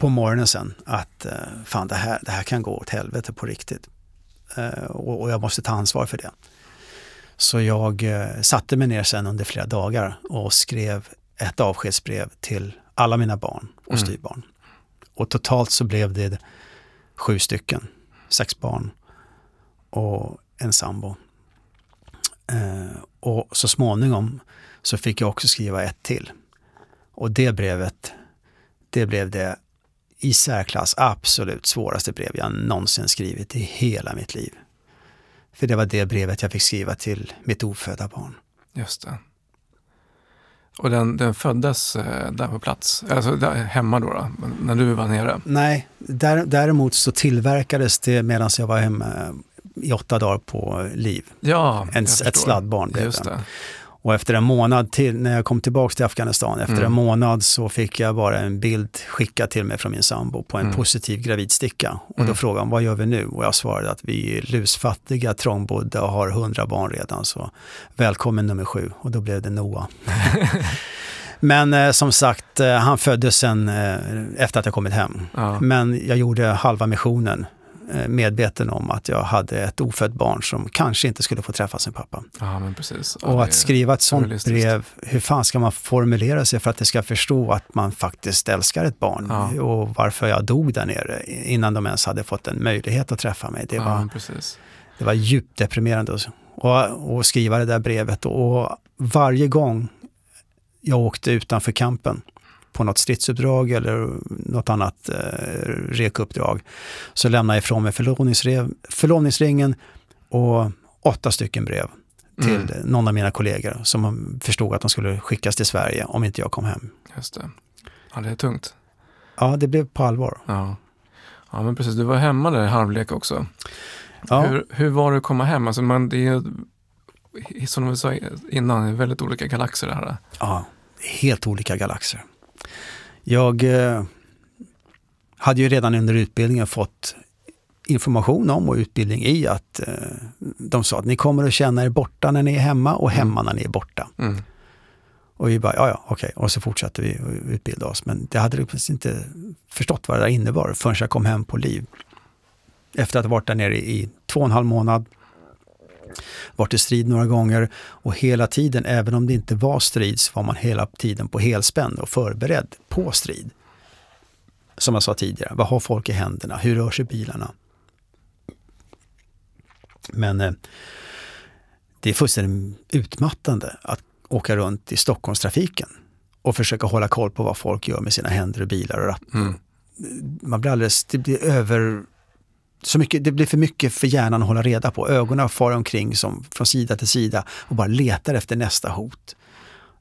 på morgonen sen att eh, fan det här, det här kan gå åt helvete på riktigt. eh, och, och jag måste ta ansvar för det. Så jag eh, satte mig ner sen under flera dagar och skrev ett avskedsbrev till alla mina barn och Mm. Och totalt så blev det sju stycken, sex barn och en sambo. Eh, och så småningom så fick jag också skriva ett till. Och det brevet, det blev det i särklass absolut svåraste brev jag någonsin skrivit i hela mitt liv. För det var det brevet jag fick skriva till mitt ofödda barn. Just det. Och den, den föddes eh, där på plats, alltså där, hemma då, då, när du var nere? Nej, där, däremot så tillverkades det medan jag var hemma i åtta dagar på liv. Ja, En, ett sladdbarn blev Just det. det. Och efter en månad till, när jag kom tillbaka till Afghanistan, efter Mm. en månad så fick jag bara en bild skickad till mig från min sambo på en Mm. positiv gravidsticka. Och då Mm. frågade han, vad gör vi nu? Och jag svarade att vi är lusfattiga, trångbodda och har hundra barn redan, så välkommen nummer sju. Och då blev det Noah. *laughs* Men eh, som sagt, eh, han föddes sen eh, efter att jag kommit hem. Ja. Men jag gjorde halva missionen medveten om att jag hade ett ofött barn som kanske inte skulle få träffa sin pappa. ja. Ja, Och att skriva ett sånt brev, hur fan ska man formulera sig för att det ska förstå att man faktiskt älskar ett barn Ja. och varför jag dog där nere innan de ens hade fått en möjlighet att träffa mig. Det var, det var djupt deprimerande att och, och skriva det där brevet och varje gång jag åkte utanför kampen på något stridsuppdrag eller något annat eh, rekuppdrag så lämnade jag ifrån mig förlovningsringen och åtta stycken brev till Mm. någon av mina kollegor som förstod att de skulle skickas till Sverige om inte jag kom hem. Just det. Ja, det är tungt. Ja, det blev på allvar. Ja. ja, men precis. Du var hemma där i halvlek också. Ja. Hur, hur var det att komma hem? Alltså, man, det är, som vi sa innan, det är väldigt olika galaxer det här. Ja, helt olika galaxer. Jag eh, hade ju redan under utbildningen fått information om och utbildning i att eh, de sa att ni kommer att känna er borta när ni är hemma och hemma när ni är borta. Mm. Och vi bara, ja ja, okej. Och så fortsatte vi att utbilda oss. Men det hade liksom inte förstått vad det där innebar förrän jag kom hem på liv. Efter att ha varit där nere i två och en halv månad. Varit i strid några gånger och hela tiden, även om det inte var strid, så var man hela tiden på helspänn och förberedd på strid. Som jag sa tidigare, vad har folk i händerna? Hur rör sig bilarna? Men eh, det är fullständigt utmattande att åka runt i Stockholmstrafiken och försöka hålla koll på vad folk gör med sina händer och bilar och ratt. Mm. Man blir alldeles, det blir över, så mycket, det blir för mycket för hjärnan att hålla reda på. Ögonen far omkring som från sida till sida och bara letar efter nästa hot.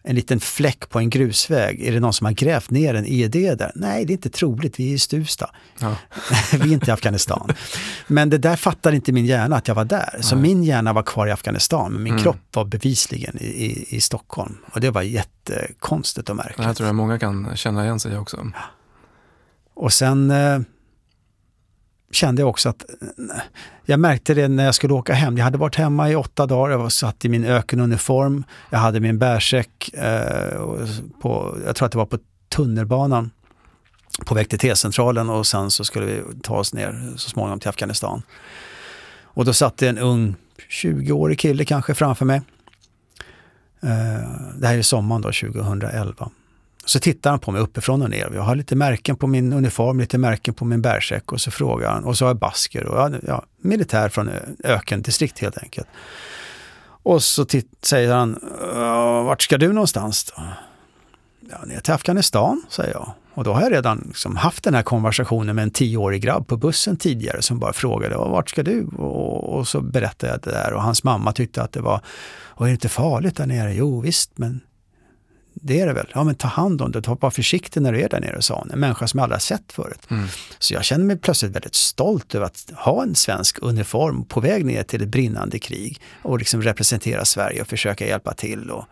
En liten fläck på en grusväg, är det någon som har grävt ner en ED där? Nej, det är inte troligt, vi är i Stuvsta. Ja. *laughs* vi är inte i Afghanistan. Men det där fattar inte min hjärna att jag var där. Så Nej. min hjärna var kvar i Afghanistan, men min Mm. kropp var bevisligen i, i, i Stockholm. Och det var jättekonstigt och Det här tror jag många kan känna igen sig också. Och sen eh, kände jag också att eh, jag märkte det när jag skulle åka hem. Jag hade varit hemma i åtta dagar, jag var satt i min ökenuniform, jag hade min bärsäck eh, på, jag tror att det var på tunnelbanan på väg till T-centralen och sen så skulle vi ta oss ner så småningom till Afghanistan. Och då satt det en ung 20-årig kille kanske framför mig. Eh, det här är sommaren då, 2011. Så tittar han på mig uppifrån och ner. Jag har lite märken på min uniform, lite märken på min bärsäck och så frågar han, och så har jag basker och ja, militär från ökendistrikt helt enkelt. Och så säger han, vart ska du någonstans då? Ja, ner till Afghanistan, säger jag. Och då har jag redan liksom haft den här konversationen med en tioårig grabb på bussen tidigare som bara frågade, vart ska du? Och, och så berättade jag det där och hans mamma tyckte att det var, och är det inte farligt där nere? Jo visst, men det är det väl. Ja, men ta hand om det. Ta bara försiktigt när du är där nere, sa hon. En människa som jag aldrig har sett förut. Mm. Så jag känner mig plötsligt väldigt stolt över att ha en svensk uniform på väg ner till ett brinnande krig och liksom representera Sverige och försöka hjälpa till. Och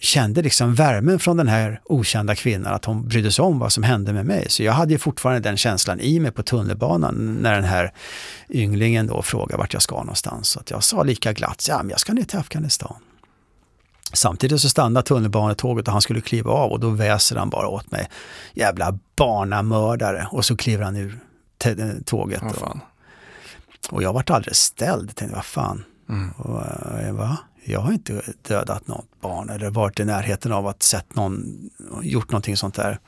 kände liksom värmen från den här okända kvinnan, att hon brydde sig om vad som hände med mig. Så jag hade ju fortfarande den känslan i mig på tunnelbanan när den här ynglingen då frågade vart jag ska någonstans. Så att jag sa lika glatt, ja men jag ska ner till Afghanistan. Samtidigt så stannar tunnelbanetåget och han skulle kliva av och då väser han bara åt mig. Jävla barnamördare. Och så kliver han ur te- tåget. Åh, och. Och jag vart alldeles ställd, tänkte vad fan, Mm. och, eh, va? Jag har inte dödat något barn eller varit i närheten av att sett någon, gjort någonting sånt där.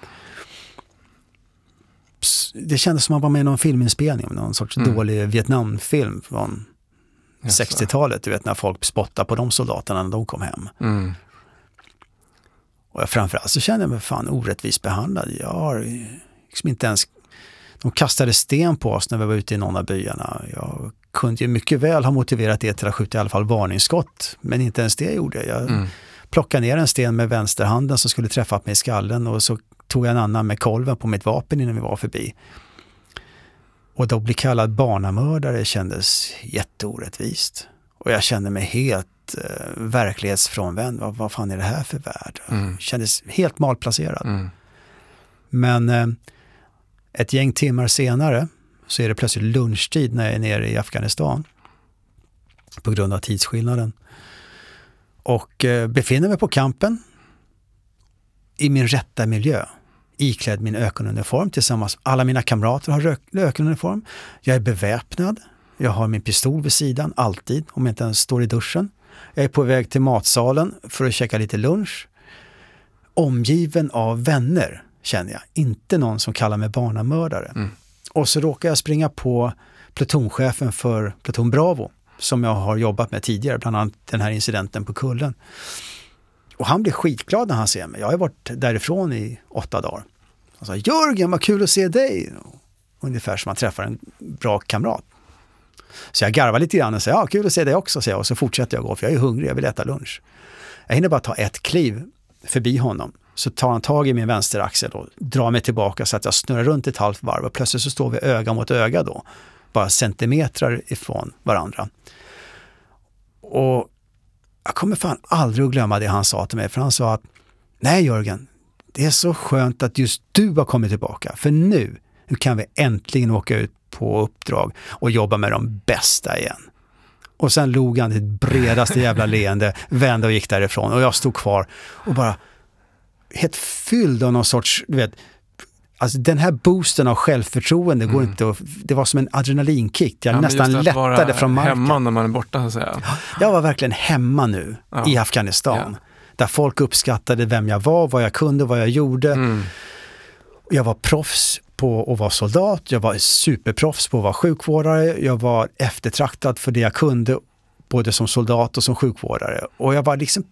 Det kändes som att man var med i någon filminspelning, någon sorts Mm. dålig Vietnamfilm från Jaså. 60-talet, du vet när folk spottade på de soldaterna när de kom hem. Mm. Och jag, framförallt så kände jag mig fan orättvist behandlad. Jag har liksom inte ens... De kastade sten på oss när vi var ute i någon av byarna. Jag kunde ju mycket väl ha motiverat det till att skjuta i alla fall varningsskott, men inte ens det gjorde jag. Jag Mm. plockade ner en sten med vänsterhanden som skulle träffat mig i skallen och så tog jag en annan med kolven på mitt vapen innan vi var förbi. Och då bli kallad barnamördare kändes jätteorättvist. Och jag kände mig helt eh, verklighetsfrånvänd. Vad, vad fan är det här för värld? Mm. Kändes helt malplacerad. Mm. Men eh, ett gäng timmar senare så är det plötsligt lunchtid när jag är nere i Afghanistan. På grund av tidsskillnaden. Och eh, befinner mig på campen i min rätta miljö. Iklädd min ökenuniform tillsammans. Alla mina kamrater har ökenuniform. Jag är beväpnad. Jag har min pistol vid sidan, alltid, om jag inte ens står i duschen. Jag är på väg till matsalen för att käka lite lunch. Omgiven av vänner, känner jag. Inte någon som kallar mig barnamördare. Mm. Och så råkar jag springa på plutonchefen för pluton Bravo, som jag har jobbat med tidigare, bland annat den här incidenten på kullen. Och han blir skitglad när han ser mig. Jag har varit därifrån i åtta dagar. Han sa Jörgen, vad kul att se dig! Ungefär som man träffar en bra kamrat. Så jag garvar lite grann och säger, ja kul att se dig också, säger jag. Och så fortsätter jag gå, för jag är hungrig, jag vill äta lunch. Jag hinner bara ta ett kliv förbi honom. Så tar han tag i min vänsteraxel och drar mig tillbaka så att jag snurrar runt ett halvt varv och plötsligt så står vi öga mot öga då. Bara centimetrar ifrån varandra. Och jag kommer fan aldrig att glömma det han sa till mig, för han sa att Nej Jörgen, det är så skönt att just du har kommit tillbaka, för nu, nu kan vi äntligen åka ut på uppdrag och jobba med de bästa igen. Och sen log han sitt bredaste jävla *laughs* leende, vände och gick därifrån och jag stod kvar och bara helt fylld av någon sorts, du vet, Alltså den här boosten av självförtroende går Mm. inte att, det var som en adrenalinkick. Jag Ja, nästan vara lättade från marken. hemma när man är borta, så att säga. Jag var verkligen hemma nu Ja. i Afghanistan. Ja. Där folk uppskattade vem jag var, vad jag kunde, vad jag gjorde. Mm. Jag var proffs på att vara soldat, jag var superproffs på att vara sjukvårdare, jag var eftertraktad för det jag kunde, både som soldat och som sjukvårdare. Och jag var liksom,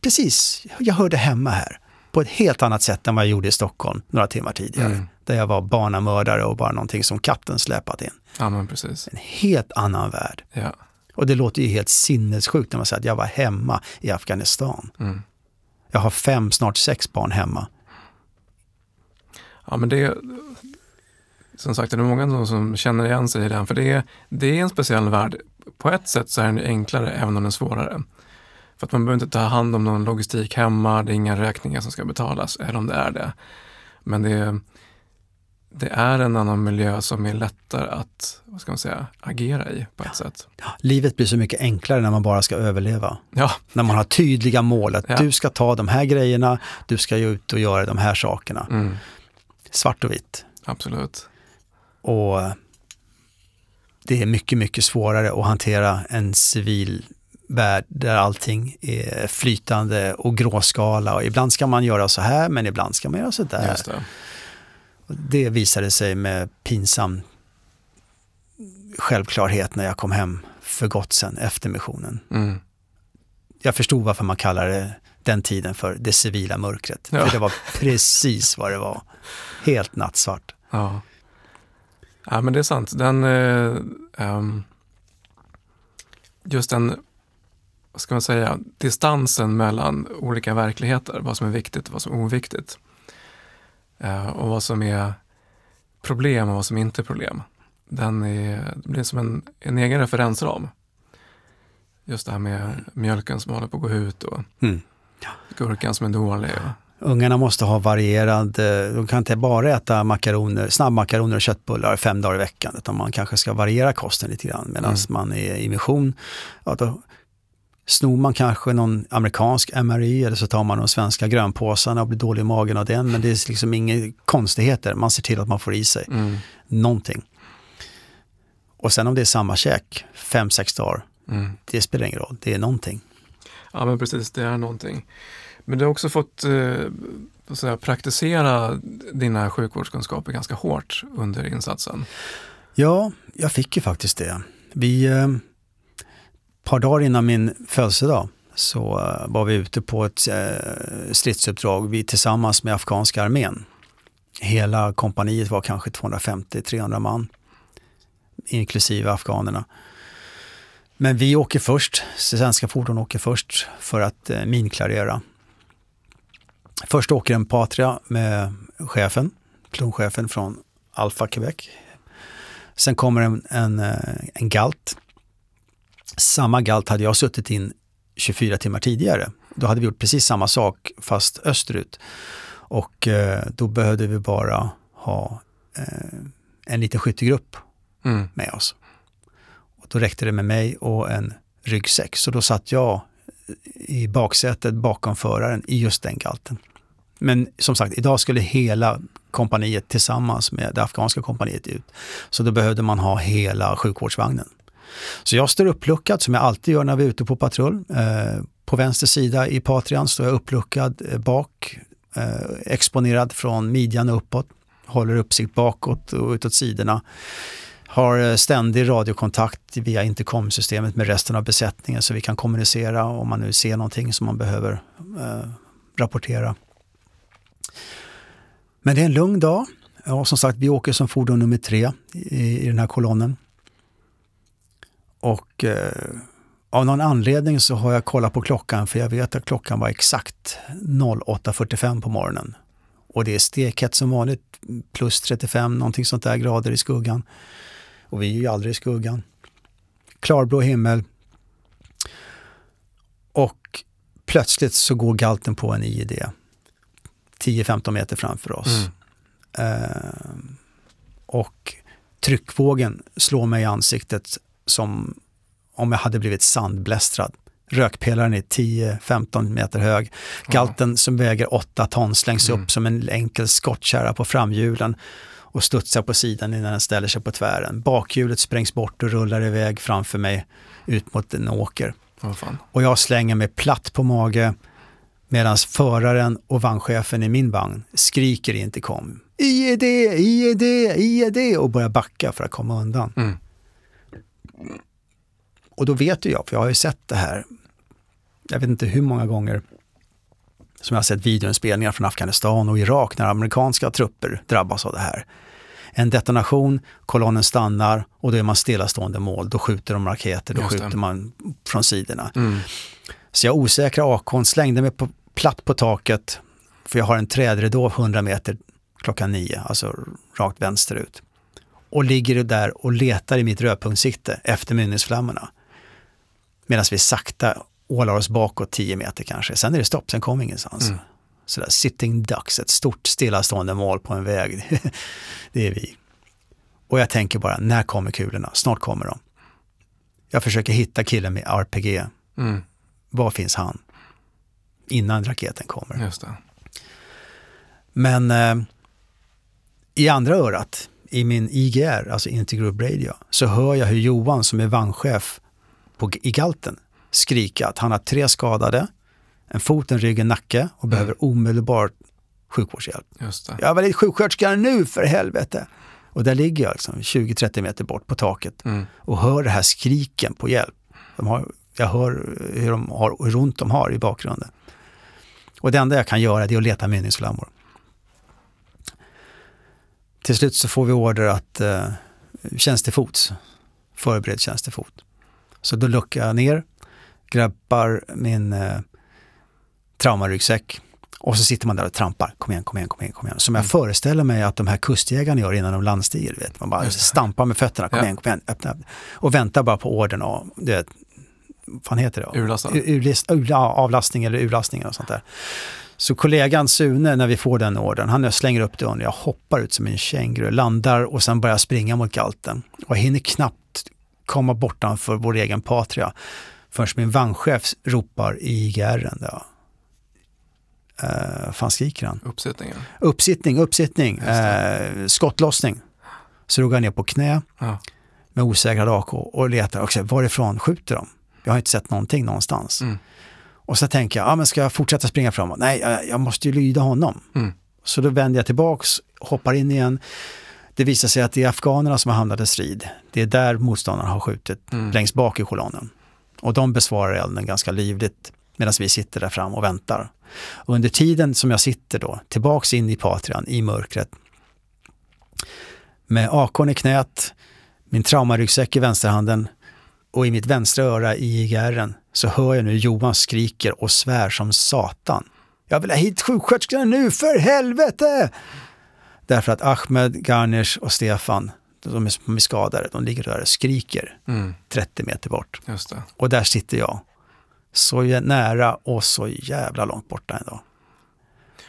precis, jag hörde hemma här. På ett helt annat sätt än vad jag gjorde i Stockholm några timmar tidigare. Mm. Där jag var barnamördare och bara någonting som katten släpat in. Ja, men precis. En helt annan värld. Ja. Och det låter ju helt sinnessjukt när man säger att jag var hemma i Afghanistan. Mm. Jag har fem, snart sex barn hemma. Ja, men det som sagt, det är många som, känner igen sig i den, för det är, det är en speciell värld. På ett sätt så är den enklare, även om den är svårare. För att man behöver inte ta hand om någon logistik hemma, det är inga räkningar som ska betalas, eller om det är det. Men det är, det är en annan miljö som är lättare att, vad ska man säga, agera i på ett sätt. Livet blir så mycket enklare när man bara ska överleva. Ja, När man har tydliga mål att Ja. du ska ta de här grejerna, du ska ut och göra de här sakerna. mm, Svart och vitt. absolut. Och det är mycket, mycket svårare att hantera en civil värld där allting är flytande och gråskala. Och ibland ska man göra så här, men ibland ska man göra så där. Det. Visade sig med pinsam självklarhet när jag kom hem för gott sen efter missionen. Mm. Jag förstod varför man kallar det den tiden för det civila mörkret. Ja. För det var precis vad det var. Helt nattsvart. Ja. ja, men det är sant. Den, eh, ehm, just den, vad ska man säga, distansen mellan olika verkligheter, vad som är viktigt och vad som är oviktigt. Eh, och vad som är problem och vad som inte är problem. Den är, det blir som en, en egen referensram. Just det här med mjölken som håller på att gå ut och Mm. gurkan som är dålig. Och, Ungarna måste ha varierad, eh, de kan inte bara äta makaroner, snabbmakaroner och köttbullar fem dagar i veckan, utan man kanske ska variera kosten lite grann medan Mm. man är i mission. Ja, då snor man kanske någon amerikansk MRI eller så tar man de svenska grönpåsarna och blir dålig i magen av den, men det är liksom inga konstigheter. Man ser till att man får i sig mm, någonting. Och sen om det är samma käk, fem, sex dagar, Mm. det spelar ingen roll. Det är någonting. Ja, men precis, det är någonting. Men du har också fått eh, säga, praktisera dina sjukvårdskunskaper ganska hårt under insatsen. Ja, jag fick ju faktiskt det. Vi, eh, par dagar innan min födelsedag så eh, var vi ute på ett eh, stridsuppdrag vi tillsammans med afghanska armén. Hela kompaniet var kanske 250-300 man, inklusive afghanerna. Men vi åker först, svenska fordon åker först för att eh, minklarera. Först åker en Patria med chefen, klonchefen från Alfa Quebec. Sen kommer en, en, en galt. Samma galt hade jag suttit in 24 timmar tidigare. Då hade vi gjort precis samma sak fast österut. Och eh, då behövde vi bara ha eh, en liten skyttegrupp Mm. med oss. Och då räckte det med mig och en ryggsäck. Så då satt jag i baksätet bakom föraren i just den galten. Men som sagt, idag skulle hela kompaniet tillsammans med det afghanska kompaniet ut. Så då behövde man ha hela sjukvårdsvagnen. Så jag står uppluckad som jag alltid gör när vi är ute på patrull. Eh, på vänster sida i Patrian står jag uppluckad eh, bak, eh, exponerad från midjan och uppåt. Håller uppsikt bakåt och utåt sidorna. Har eh, ständig radiokontakt via intercomsystemet med resten av besättningen så vi kan kommunicera om man nu ser någonting som man behöver eh, rapportera. Men det är en lugn dag. Och som sagt, vi åker som fordon nummer tre i, i den här kolonnen. Och eh, av någon anledning så har jag kollat på klockan för jag vet att klockan var exakt 08.45 på morgonen. Och det är stekhett som vanligt, plus 35 någonting sånt där grader i skuggan. Och vi är ju aldrig i skuggan. Klarblå himmel. Och plötsligt så går galten på en IED. 10-15 meter framför oss. Mm. Eh, och tryckvågen slår mig i ansiktet som om jag hade blivit sandblästrad. Rökpelaren är 10-15 meter hög. Galten som väger 8 ton slängs Mm. upp som en enkel skottkärra på framhjulen och studsar på sidan innan den ställer sig på tvären. Bakhjulet sprängs bort och rullar iväg framför mig ut mot en åker. Fan. Och jag slänger mig platt på mage medan föraren och vagnchefen i min vagn skriker intercom. IED, IED, IED och börjar backa för att komma undan. Mm. Och då vet ju jag, för jag har ju sett det här, jag vet inte hur många gånger som jag har sett videoinspelningar från Afghanistan och Irak när amerikanska trupper drabbas av det här. En detonation, kolonnen stannar och då är man stillastående mål. Då skjuter de raketer, då skjuter man från sidorna. Mm. Så jag osäkra akon slängde mig på, platt på taket för jag har en trädridå 100 meter klockan nio, alltså rakt vänsterut. Och ligger där och letar i mitt rödpunktssikte efter mynningsflammorna. Medan vi sakta ålar oss bakåt 10 meter kanske. Sen är det stopp, sen kommer ingenstans. Mm. Sådär sitting ducks, ett stort stillastående mål på en väg. *laughs* det är vi. Och jag tänker bara, när kommer kulorna? Snart kommer de. Jag försöker hitta killen med RPG. Mm. Var finns han? Innan raketen kommer. Men eh, i andra örat, i min IGR, alltså Intergroup Radio, så hör jag hur Johan som är vagnchef på, i Galten skrika att han har tre skadade, en fot, en rygg, en nacke och behöver omedelbart sjukvårdshjälp. Just det. Jag var lite sjuksköterska nu för helvete! Och där ligger jag liksom 20-30 meter bort på taket Mm. och hör det här skriken på hjälp. Har, jag hör hur, de har, hur ont de har i bakgrunden. Och det enda jag kan göra det är att leta mynningsflammor. Till slut så får vi order att eh, tjänst till fots, förbered tjänst till fot. Så då luckar jag ner, grabbar min eh, traumaryggsäck och så sitter man där och trampar. Kom igen, kom igen, kom igen, kom igen. Som jag föreställer mig att de här kustjägarna gör innan de landstiger. Vet. Man bara stampar med fötterna, kom Ja. igen, kom igen, öppna. Och väntar bara på ordern och du vet, vad fan heter det? Urlastad. Ur- urlist- ur- ja, avlastning eller urlastning och sånt där. Så kollegan Sune, när vi får den ordern, han slänger upp dörren, jag hoppar ut som en känguru, landar och sen börjar springa mot galten. Och jag hinner knappt komma bortanför vår egen patria förrän min vagnchef ropar i IGR. Ja. Uh, fan skriker han? Uppsittning, uppsittning, Just det. eh, skottlossning. Så drog jag ner på knä, Ja. med osäkrad AK och letar också, varifrån skjuter de? Jag har inte sett någonting någonstans. Mm. Och så tänker jag, ah, men ska jag fortsätta springa framåt? Nej, jag, jag måste ju lyda honom. Mm. Så då vänder jag tillbaks, hoppar in igen. Det visar sig att det är afghanerna som har hamnat i strid. Det är där motståndarna har skjutit, Mm. längst bak i kolonnen. Och de besvarar elden ganska livligt medan vi sitter där fram och väntar. Och under tiden som jag sitter då, tillbaks in i Patrian i mörkret, med akon i knät, min traumaryggsäck i vänsterhanden och i mitt vänstra öra i IGRen så hör jag nu Johan skriker och svär som satan. Jag vill ha hit sjuksköterskorna nu, för helvete! Därför att Ahmed, Garnish och Stefan, de är, de är skadade, de ligger där och skriker Mm. 30 meter bort. Och där sitter jag. Så nära och så jävla långt borta ändå.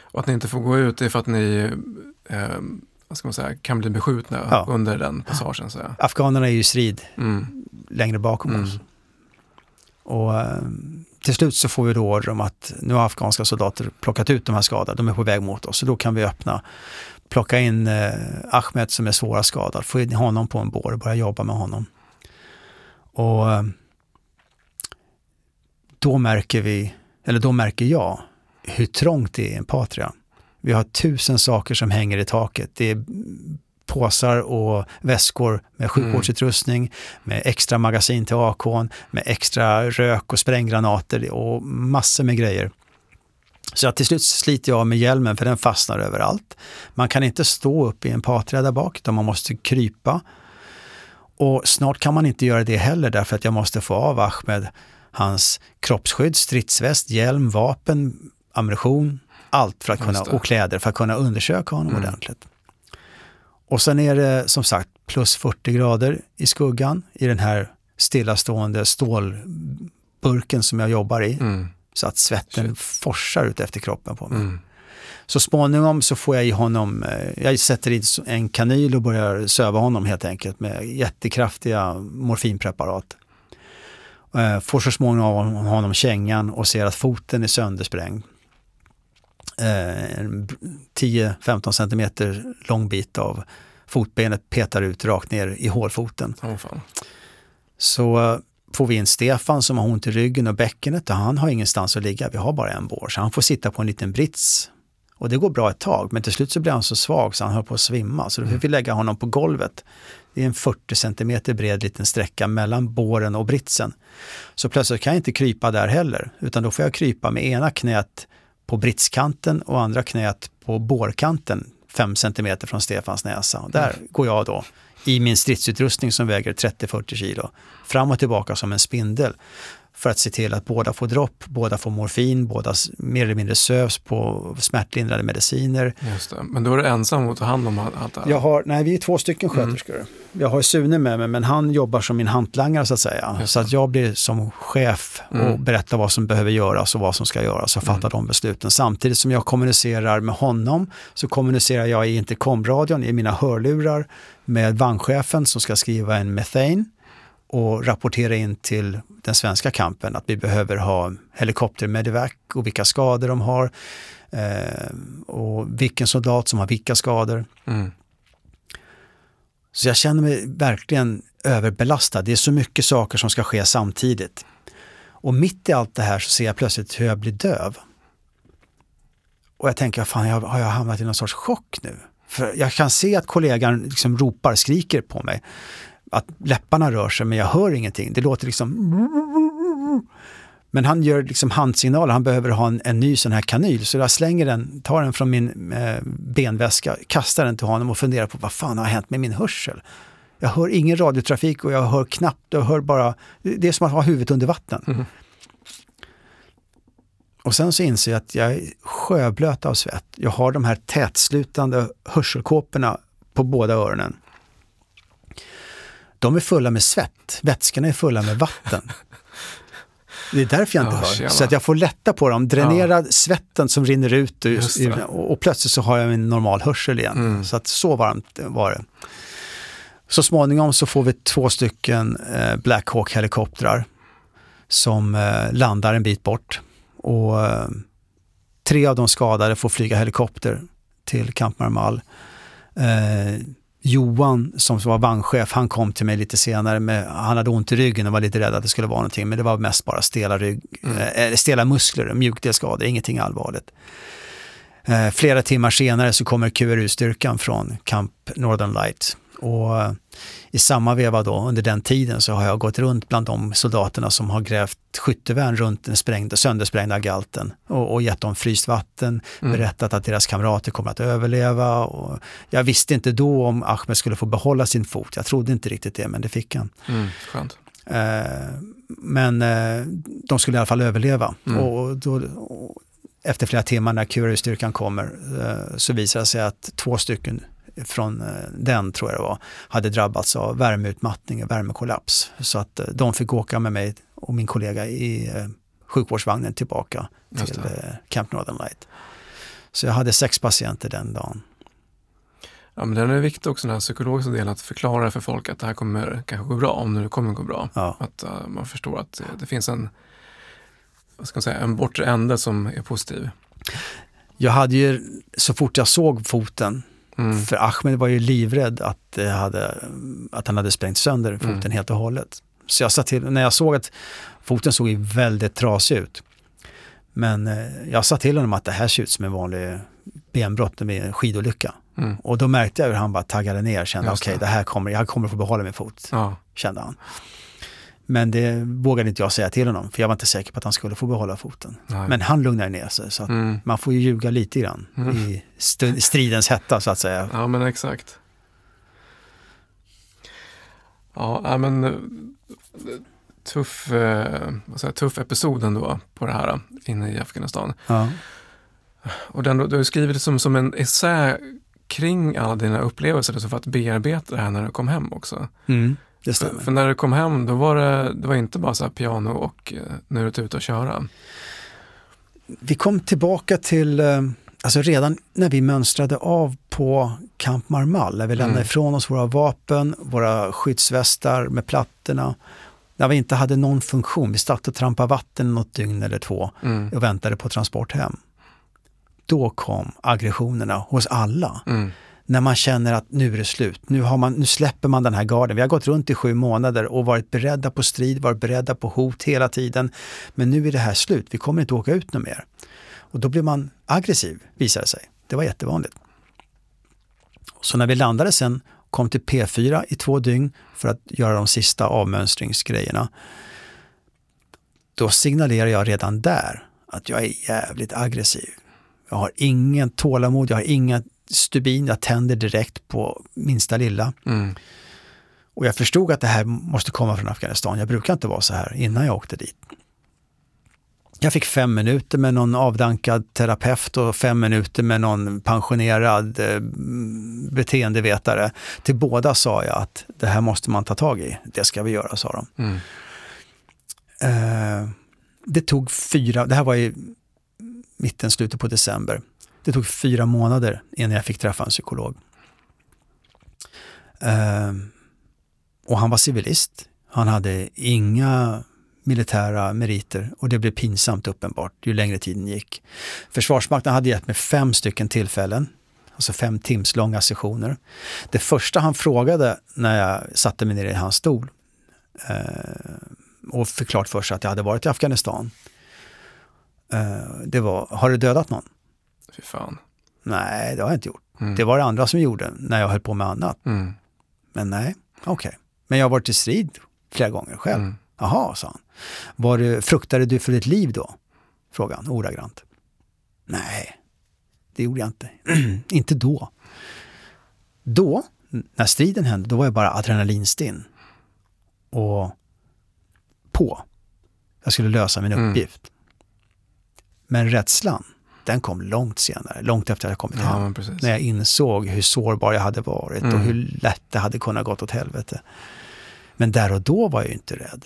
Och att ni inte får gå ut är för att ni eh, vad ska man säga, kan bli beskjutna Ja. under den passagen. Så. Afghanerna är ju i strid Mm. längre bakom Mm. oss. Och eh, till slut så får vi då order om att nu har afghanska soldater plockat ut de här skadade, de är på väg mot oss. Så då kan vi öppna, plocka in eh, Ahmed som är svåra skadad, få in honom på en bår och börja jobba med honom. Och eh, då märker vi, eller då märker jag, hur trångt det är i en Patria. Vi har tusen saker som hänger i taket. Det är påsar och väskor med sjukvårdsutrustning, med extra magasin till AKn, med extra rök och spränggranater och massor med grejer. Så att till slut sliter jag av med hjälmen för den fastnar överallt. Man kan inte stå upp i en Patria där bak utan man måste krypa. Och snart kan man inte göra det heller därför att jag måste få av Ahmed hans kroppsskydd, stridsväst, hjälm, vapen, ammunition, allt för att kunna, och kläder för att kunna undersöka honom Mm. ordentligt. Och sen är det som sagt plus 40 grader i skuggan i den här stillastående stålburken som jag jobbar i. Mm. Så att svetten Shit. forsar ut efter kroppen på mig. Mm. Så småningom så får jag i honom, eh, jag sätter i en kanyl och börjar söva honom helt enkelt med jättekraftiga morfinpreparat. Eh, Får så småningom av honom kängan och ser att foten är söndersprängd. Eh, En b- 10-15 centimeter lång bit av fotbenet petar ut rakt ner i hålfoten. Så eh, får vi in Stefan som har ont i ryggen och bäckenet och han har ingenstans att ligga. Vi har bara en bår, så han får sitta på en liten brits. Och det går bra ett tag, men till slut så blir han så svag så han höll på att svimma. Så då fick vi lägga honom på golvet. Det är en 40 centimeter bred liten sträcka mellan båren och britsen. Så plötsligt kan jag inte krypa där heller, utan då får jag krypa med ena knät på britskanten och andra knät på bårkanten, 5 centimeter från Stefans näsa. Och där går jag då i min stridsutrustning som väger 30-40 kilo fram och tillbaka som en spindel för att se till att båda får dropp, båda får morfin, båda mer eller mindre sövs på smärtlindrande mediciner. Just det. Men då är du ensam att ta hand om allt det här? Jag har, nej vi är två stycken sköterskor. Jag har Sune med mig men han jobbar som min hantlangare så att säga. Så att jag blir som chef och Mm. berättar vad som behöver göras och vad som ska göras och fattar de besluten. Samtidigt som jag kommunicerar med honom så kommunicerar jag i intercomradion i mina hörlurar med vagnchefen som ska skriva en methane och rapportera in till den svenska kampen att vi behöver ha helikopter medevac och vilka skador de har eh, och vilken soldat som har vilka skador. Mm. Så jag känner mig verkligen överbelastad. Det är så mycket saker som ska ske samtidigt. Och mitt i allt det här så ser jag plötsligt hur jag blir döv. Och jag tänker, fan, jag- har jag hamnat i någon sorts chock nu? För jag kan se att kollegan liksom ropar, skriker på mig. Att läpparna rör sig men jag hör ingenting. Det låter liksom... Men han gör liksom handsignaler, han behöver ha en, en ny sån här kanyl. Så jag slänger den, tar den från min eh, benväska, kastar den till honom och funderar på vad fan har hänt med min hörsel? Jag hör ingen radiotrafik och jag hör knappt, jag hör bara, det är som att ha huvudet under vatten. Mhm. Och sen så inser jag att jag är sjöblöt av svett. Jag har de här tätslutande hörselkåporna på båda öronen. De är fulla med svett, vätskorna är fulla med vatten. Det är därför jag inte Ja, hör. tjena. Så att jag får lätta på dem, dränera svetten som rinner ut ur, och, plötsligt så har jag en normal hörsel igen. Mm. Så att så varmt var det. Så småningom så får vi två stycken eh, Black Hawk-helikoptrar som eh, landar en bit bort. Och eh, tre av de skadade får flyga helikopter till Camp Marmal. Eh, Johan som var vagnchef, han kom till mig lite senare. Med, han hade ont i ryggen och var lite rädd att det skulle vara någonting. Men det var mest bara stela, rygg, mm. äh, stela muskler och mjukdelsskador, ingenting allvarligt. Eh, flera timmar senare så kommer QRU-styrkan från Camp Northern Light. Och eh, i samma veva då, under den tiden, så har jag gått runt bland de soldaterna som har grävt skyttevärn runt den sprängda, söndersprängda galten och, och gett dem fryst vatten, mm. berättat att deras kamrater kommer att överleva. Och jag visste inte då om Ahmed skulle få behålla sin fot. Jag trodde inte riktigt det, men det fick han. Mm, skönt. Eh, men eh, de skulle i alla fall överleva. Mm. Och då, och efter flera timmar när QRU-styrkan kommer eh, så visar det sig att två stycken från eh, den, tror jag det var, hade drabbats av värmeutmattning och värmekollaps. Så att eh, de fick åka med mig och min kollega i sjukvårdsvagnen tillbaka till Camp Northern Light. Så jag hade sex patienter den dagen. Ja, men den är viktig också, den här psykologiska delen, att förklara för folk att det här kommer kanske gå bra, om det kommer gå bra. Ja. Att uh, man förstår att det finns en vad ska man säga, en bortre ände som är positiv? Jag hade ju, så fort jag såg foten, mm. för Ahmed var ju livrädd att, hade, att han hade sprängt sönder foten mm. helt och hållet. Så jag sa till, när jag såg att foten såg ju väldigt trasig ut. Men eh, jag sa till honom att det här ser ut som en vanlig benbrott med en skidolycka. Mm. Och då märkte jag hur han bara taggade ner, kände okej, okay, det här kommer, jag kommer få behålla min fot, ja. kände han. Men det vågade inte jag säga till honom, för jag var inte säker på att han skulle få behålla foten. Nej. Men han lugnade ner sig, så mm. man får ju ljuga lite grann mm. i stridens hetta så att säga. Ja, men exakt. Ja, men eh, tuff, eh, vad säger, tuff episod ändå på det här inne i Afghanistan. Ja. Och den, du har skrivit det som, som en essä kring alla dina upplevelser, alltså för att bearbeta det här när du kom hem också. Mm. Det stämmer. För, för, när du kom hem, då var det, det var inte bara så piano och eh, nu är du ute och köra. Vi kom tillbaka till, eh, alltså redan när vi mönstrade av på Camp Marmal, när vi lämnade mm. ifrån oss våra vapen, våra skyddsvästar med plattorna, när vi inte hade någon funktion, vi satt och trampade vatten något dygn eller två mm. och väntade på transport hem. Då kom aggressionerna hos alla. Mm när man känner att nu är det slut. Nu, har man, nu släpper man den här garden. Vi har gått runt i sju månader och varit beredda på strid, varit beredda på hot hela tiden. Men nu är det här slut. Vi kommer inte åka ut något mer. Och då blir man aggressiv, visar det sig. Det var jättevanligt. Så när vi landade sen, kom till P4 i två dygn för att göra de sista avmönstringsgrejerna. Då signalerar jag redan där att jag är jävligt aggressiv. Jag har ingen tålamod, jag har inga stubin, jag tänder direkt på minsta lilla. Mm. Och jag förstod att det här måste komma från Afghanistan. Jag brukar inte vara så här innan jag åkte dit. Jag fick fem minuter med någon avdankad terapeut och fem minuter med någon pensionerad eh, beteendevetare. Till båda sa jag att det här måste man ta tag i. Det ska vi göra, sa de. Mm. Eh, det tog fyra, det här var i mitten, slutet på december. Det tog fyra månader innan jag fick träffa en psykolog. Eh, och han var civilist. Han hade inga militära meriter och det blev pinsamt uppenbart ju längre tiden gick. Försvarsmakten hade gett mig fem stycken tillfällen, alltså fem timslånga sessioner. Det första han frågade när jag satte mig ner i hans stol eh, och fick för sig att jag hade varit i Afghanistan, eh, det var, har du dödat någon? Fy fan. Nej, det har jag inte gjort. Mm. Det var det andra som gjorde när jag höll på med annat. Mm. Men nej, okej. Okay. Men jag har varit i strid flera gånger själv. Mm. Jaha, sa han. Var det, fruktade du för ditt liv då? Frågade han ordagrant. Nej, det gjorde jag inte. *clears throat* inte då. Då, när striden hände, då var jag bara adrenalinstinn. Och på. Jag skulle lösa min mm. uppgift. Mm. Men rädslan, den kom långt senare, långt efter att jag kommit ja, hem. När jag insåg hur sårbar jag hade varit mm. och hur lätt det hade kunnat gått åt helvete. Men där och då var jag inte rädd.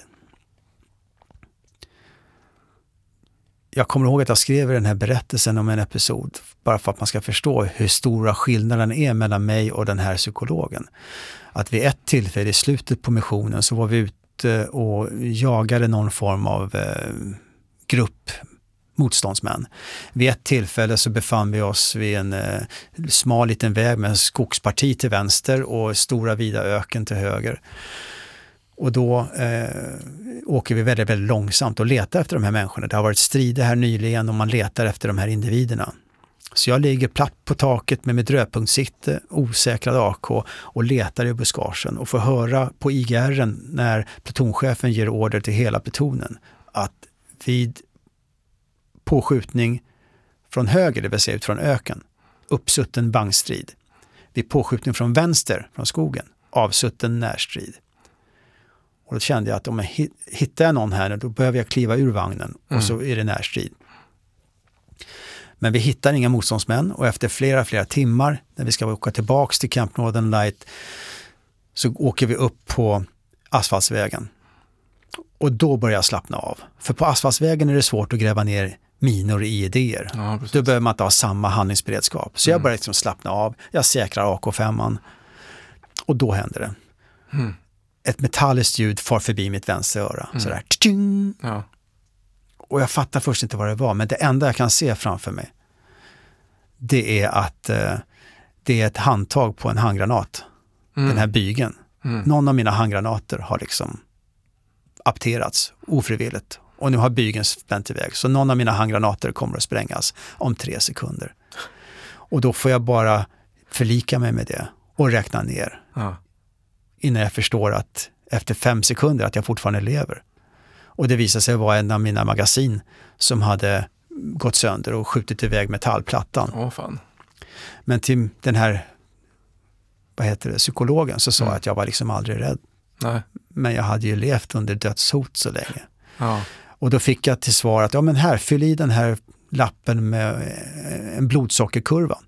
Jag kommer ihåg att jag skrev den här berättelsen om en episod, bara för att man ska förstå hur stora skillnaden är mellan mig och den här psykologen. Att vid ett tillfälle i slutet på missionen så var vi ute och jagade någon form av eh, grupp motståndsmän. Vid ett tillfälle så befann vi oss vid en eh, smal liten väg med en skogsparti till vänster och stora vida öken till höger. Och då eh, åker vi väldigt, väldigt långsamt och letar efter de här människorna. Det har varit strider här nyligen och man letar efter de här individerna. Så jag ligger platt på taket med mitt rödpunktssikte, osäkrad AK och letar i buskagen och får höra på IGR när plutonchefen ger order till hela plutonen att vid påskjutning från höger, det vill säga ut från öken, uppsutten bangstrid. Vid påskjutning från vänster, från skogen, avsutten närstrid. Och då kände jag att om jag hittar någon här, då behöver jag kliva ur vagnen och mm. så är det närstrid. Men vi hittar inga motståndsmän och efter flera, flera timmar när vi ska åka tillbaks till Camp Northern Light så åker vi upp på asfaltsvägen. Och då börjar jag slappna av. För på asfaltsvägen är det svårt att gräva ner minor i idéer. Ja, då behöver man inte ha samma handlingsberedskap. Så jag mm. börjar liksom slappna av, jag säkrar AK5 och då händer det. Mm. Ett metalliskt ljud far förbi mitt vänstra öra. Mm. Sådär. Ja. Och jag fattar först inte vad det var, men det enda jag kan se framför mig det är att eh, det är ett handtag på en handgranat. Mm. Den här bygeln. Mm. Någon av mina handgranater har liksom apterats ofrivilligt och nu har bygeln spänt iväg. Så någon av mina handgranater kommer att sprängas om tre sekunder. Och då får jag bara förlika mig med det och räkna ner. Ja. Innan jag förstår att efter fem sekunder att jag fortfarande lever. Och det visade sig vara en av mina magasin som hade gått sönder och skjutit iväg metallplattan. Åh, fan. Men till den här vad heter det, psykologen så sa mm. jag att jag var liksom aldrig rädd. Nej. Men jag hade ju levt under dödshot så länge. Ja. Och då fick jag till svar att, ja men här, fyll i den här lappen med eh, en blodsockerkurva.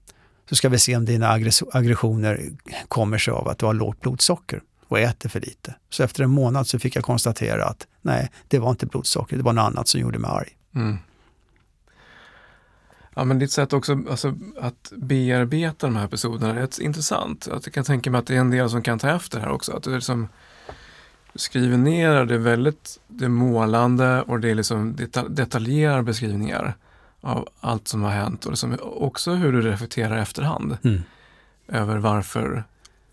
Så ska vi se om dina aggressioner kommer sig av att du har lågt blodsocker och äter för lite. Så efter en månad så fick jag konstatera att nej, det var inte blodsocker, det var något annat som gjorde mig arg. Mm. Ja, men ditt sätt också alltså, att bearbeta de här episoderna är rätt intressant. Att jag kan tänka mig att det är en del som kan ta efter här också. Att du liksom skriver ner det väldigt det är målande och det är liksom detaljerade beskrivningar av allt som har hänt och liksom också hur du reflekterar efterhand mm. över varför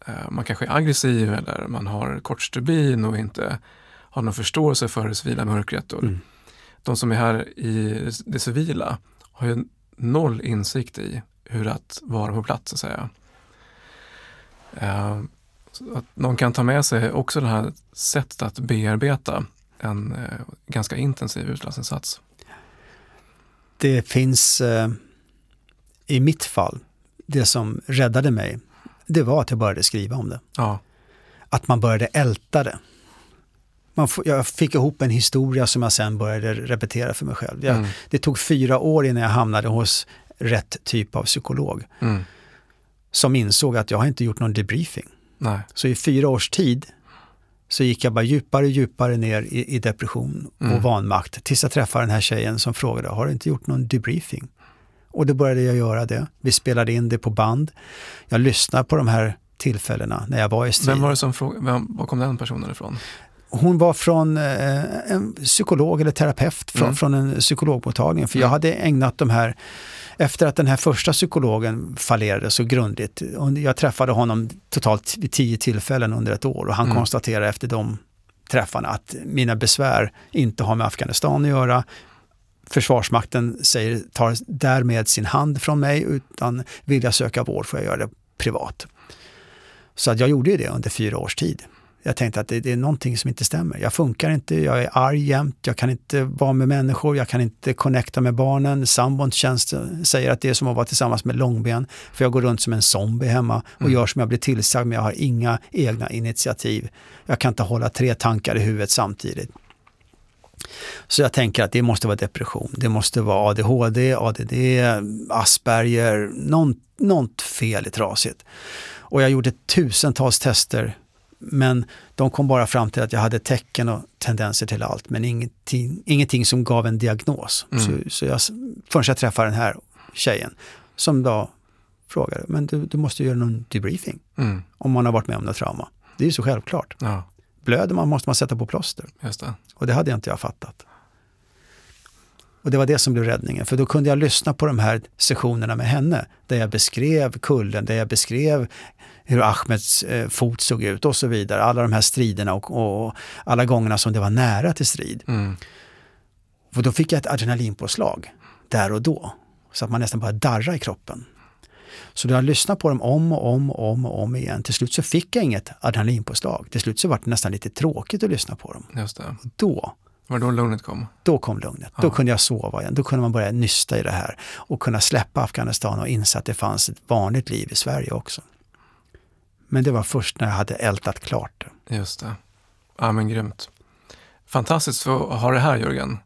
eh, man kanske är aggressiv eller man har kort stubin och inte har någon förståelse för det civila mörkret. Och mm. De som är här i det civila har ju noll insikt i hur att vara på plats, så att säga. Eh, att någon kan ta med sig också det här sättet att bearbeta en eh, ganska intensiv utlandsinsats. Det finns eh, i mitt fall, det som räddade mig, det var att jag började skriva om det. Ja. Att man började älta det. Man jag fick ihop en historia som jag sen började repetera för mig själv. Jag, mm. Det tog fyra år innan jag hamnade hos rätt typ av psykolog. Mm. Som insåg att jag har inte gjort någon debriefing. Nej. Så i fyra års tid så gick jag bara djupare och djupare ner i, i depression och mm. vanmakt tills jag träffade den här tjejen som frågade, har du inte gjort någon debriefing? Och då började jag göra det. Vi spelade in det på band. Jag lyssnade på de här tillfällena när jag var i strid. Vem var det som frågade, var kom den personen ifrån? Hon var från eh, en psykolog eller terapeut från, mm. från en psykologmottagning. För jag hade ägnat de här efter att den här första psykologen fallerade så grundligt, och jag träffade honom totalt vid tio tillfällen under ett år och han mm. konstaterade efter de träffarna att mina besvär inte har med Afghanistan att göra. Försvarsmakten säger, tar därmed sin hand från mig, utan vill jag söka vård får jag göra det privat. Så att jag gjorde det under fyra års tid. Jag tänkte att det, det, är någonting som inte stämmer. Jag funkar inte, jag är arg jämt, jag kan inte vara med människor, jag kan inte connecta med barnen. Sambon känns, säger att det är som att vara tillsammans med långben, för jag går runt som en zombie hemma och mm. gör som jag blir tillsagd, men jag har inga egna initiativ. Jag kan inte hålla tre tankar i huvudet samtidigt. Så jag tänker att det måste vara depression, det måste vara ADHD, ADD, Asperger, något, fel i trasigt. Och jag gjorde tusentals tester men de kom bara fram till att jag hade tecken och tendenser till allt, men ingenting, ingenting som gav en diagnos. Mm. Så, så jag, förrän jag träffade den här tjejen som då frågade, men du, du måste göra någon debriefing mm. om man har varit med om något trauma. Det är ju så självklart. Ja. Blöder man måste man sätta på plåster. Det. Och det hade jag inte jag fattat. Och det var det som blev räddningen, för då kunde jag lyssna på de här sessionerna med henne, där jag beskrev kullen, där jag beskrev hur Ahmeds eh, fot såg ut och så vidare. Alla de här striderna och, och alla gångerna som det var nära till strid. Mm. Och då fick jag ett adrenalinpåslag där och då, så att man nästan bara darra i kroppen. Så jag lyssnade på dem om och om och om och om igen. Till slut så fick jag inget adrenalinpåslag. Till slut så var det nästan lite tråkigt att lyssna på dem. Just det. Då, Var då lugnet kom? då kom lugnet. Ja. Då kunde jag sova igen. Då kunde man börja nysta i det här och kunna släppa Afghanistan och inse att det fanns ett vanligt liv i Sverige också. Men det var först när jag hade ältat klart det. Just det. Ja, men grymt. Fantastiskt för att ha det här Jörgen.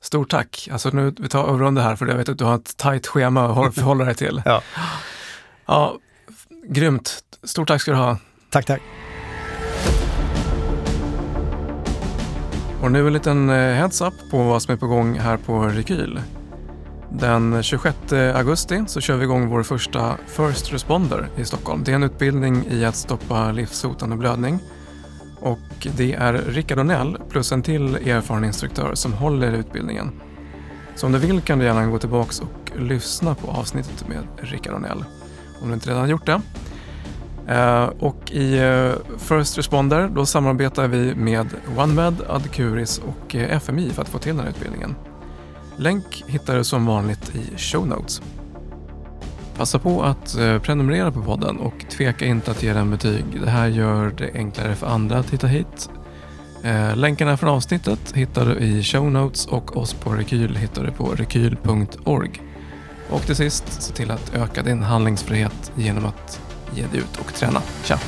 Stort tack. Alltså nu, vi tar överrunda här för jag vet att du har ett tajt schema att hålla- förhålla dig till. *laughs* Ja. Ja, grymt. Stort tack ska du ha. Tack, tack. Och nu en liten eh, heads-up på vad som är på gång här på Rekyl. Den 26 augusti så kör vi igång vår första First Responder i Stockholm. Det är en utbildning i att stoppa livshotande blödning. Och det är Rickard Onell plus en till erfaren instruktör som håller i utbildningen. Så om du vill kan du gärna gå tillbaks och lyssna på avsnittet med Rickard Onell om du inte redan har gjort det. Eh, och i eh, First Responder då samarbetar vi med OneMed, Adcuris och eh, FMI för att få till den här utbildningen. Länk hittar du som vanligt i show notes. Passa på att eh, prenumerera på podden och tveka inte att ge den betyg. Det här gör det enklare för andra att hitta hit. Eh, länkarna från avsnittet hittar du i show notes och oss på Rekyl hittar du på rekyl.org. Och till sist, se till att öka din handlingsfrihet genom att ge dig ut och träna. Tja!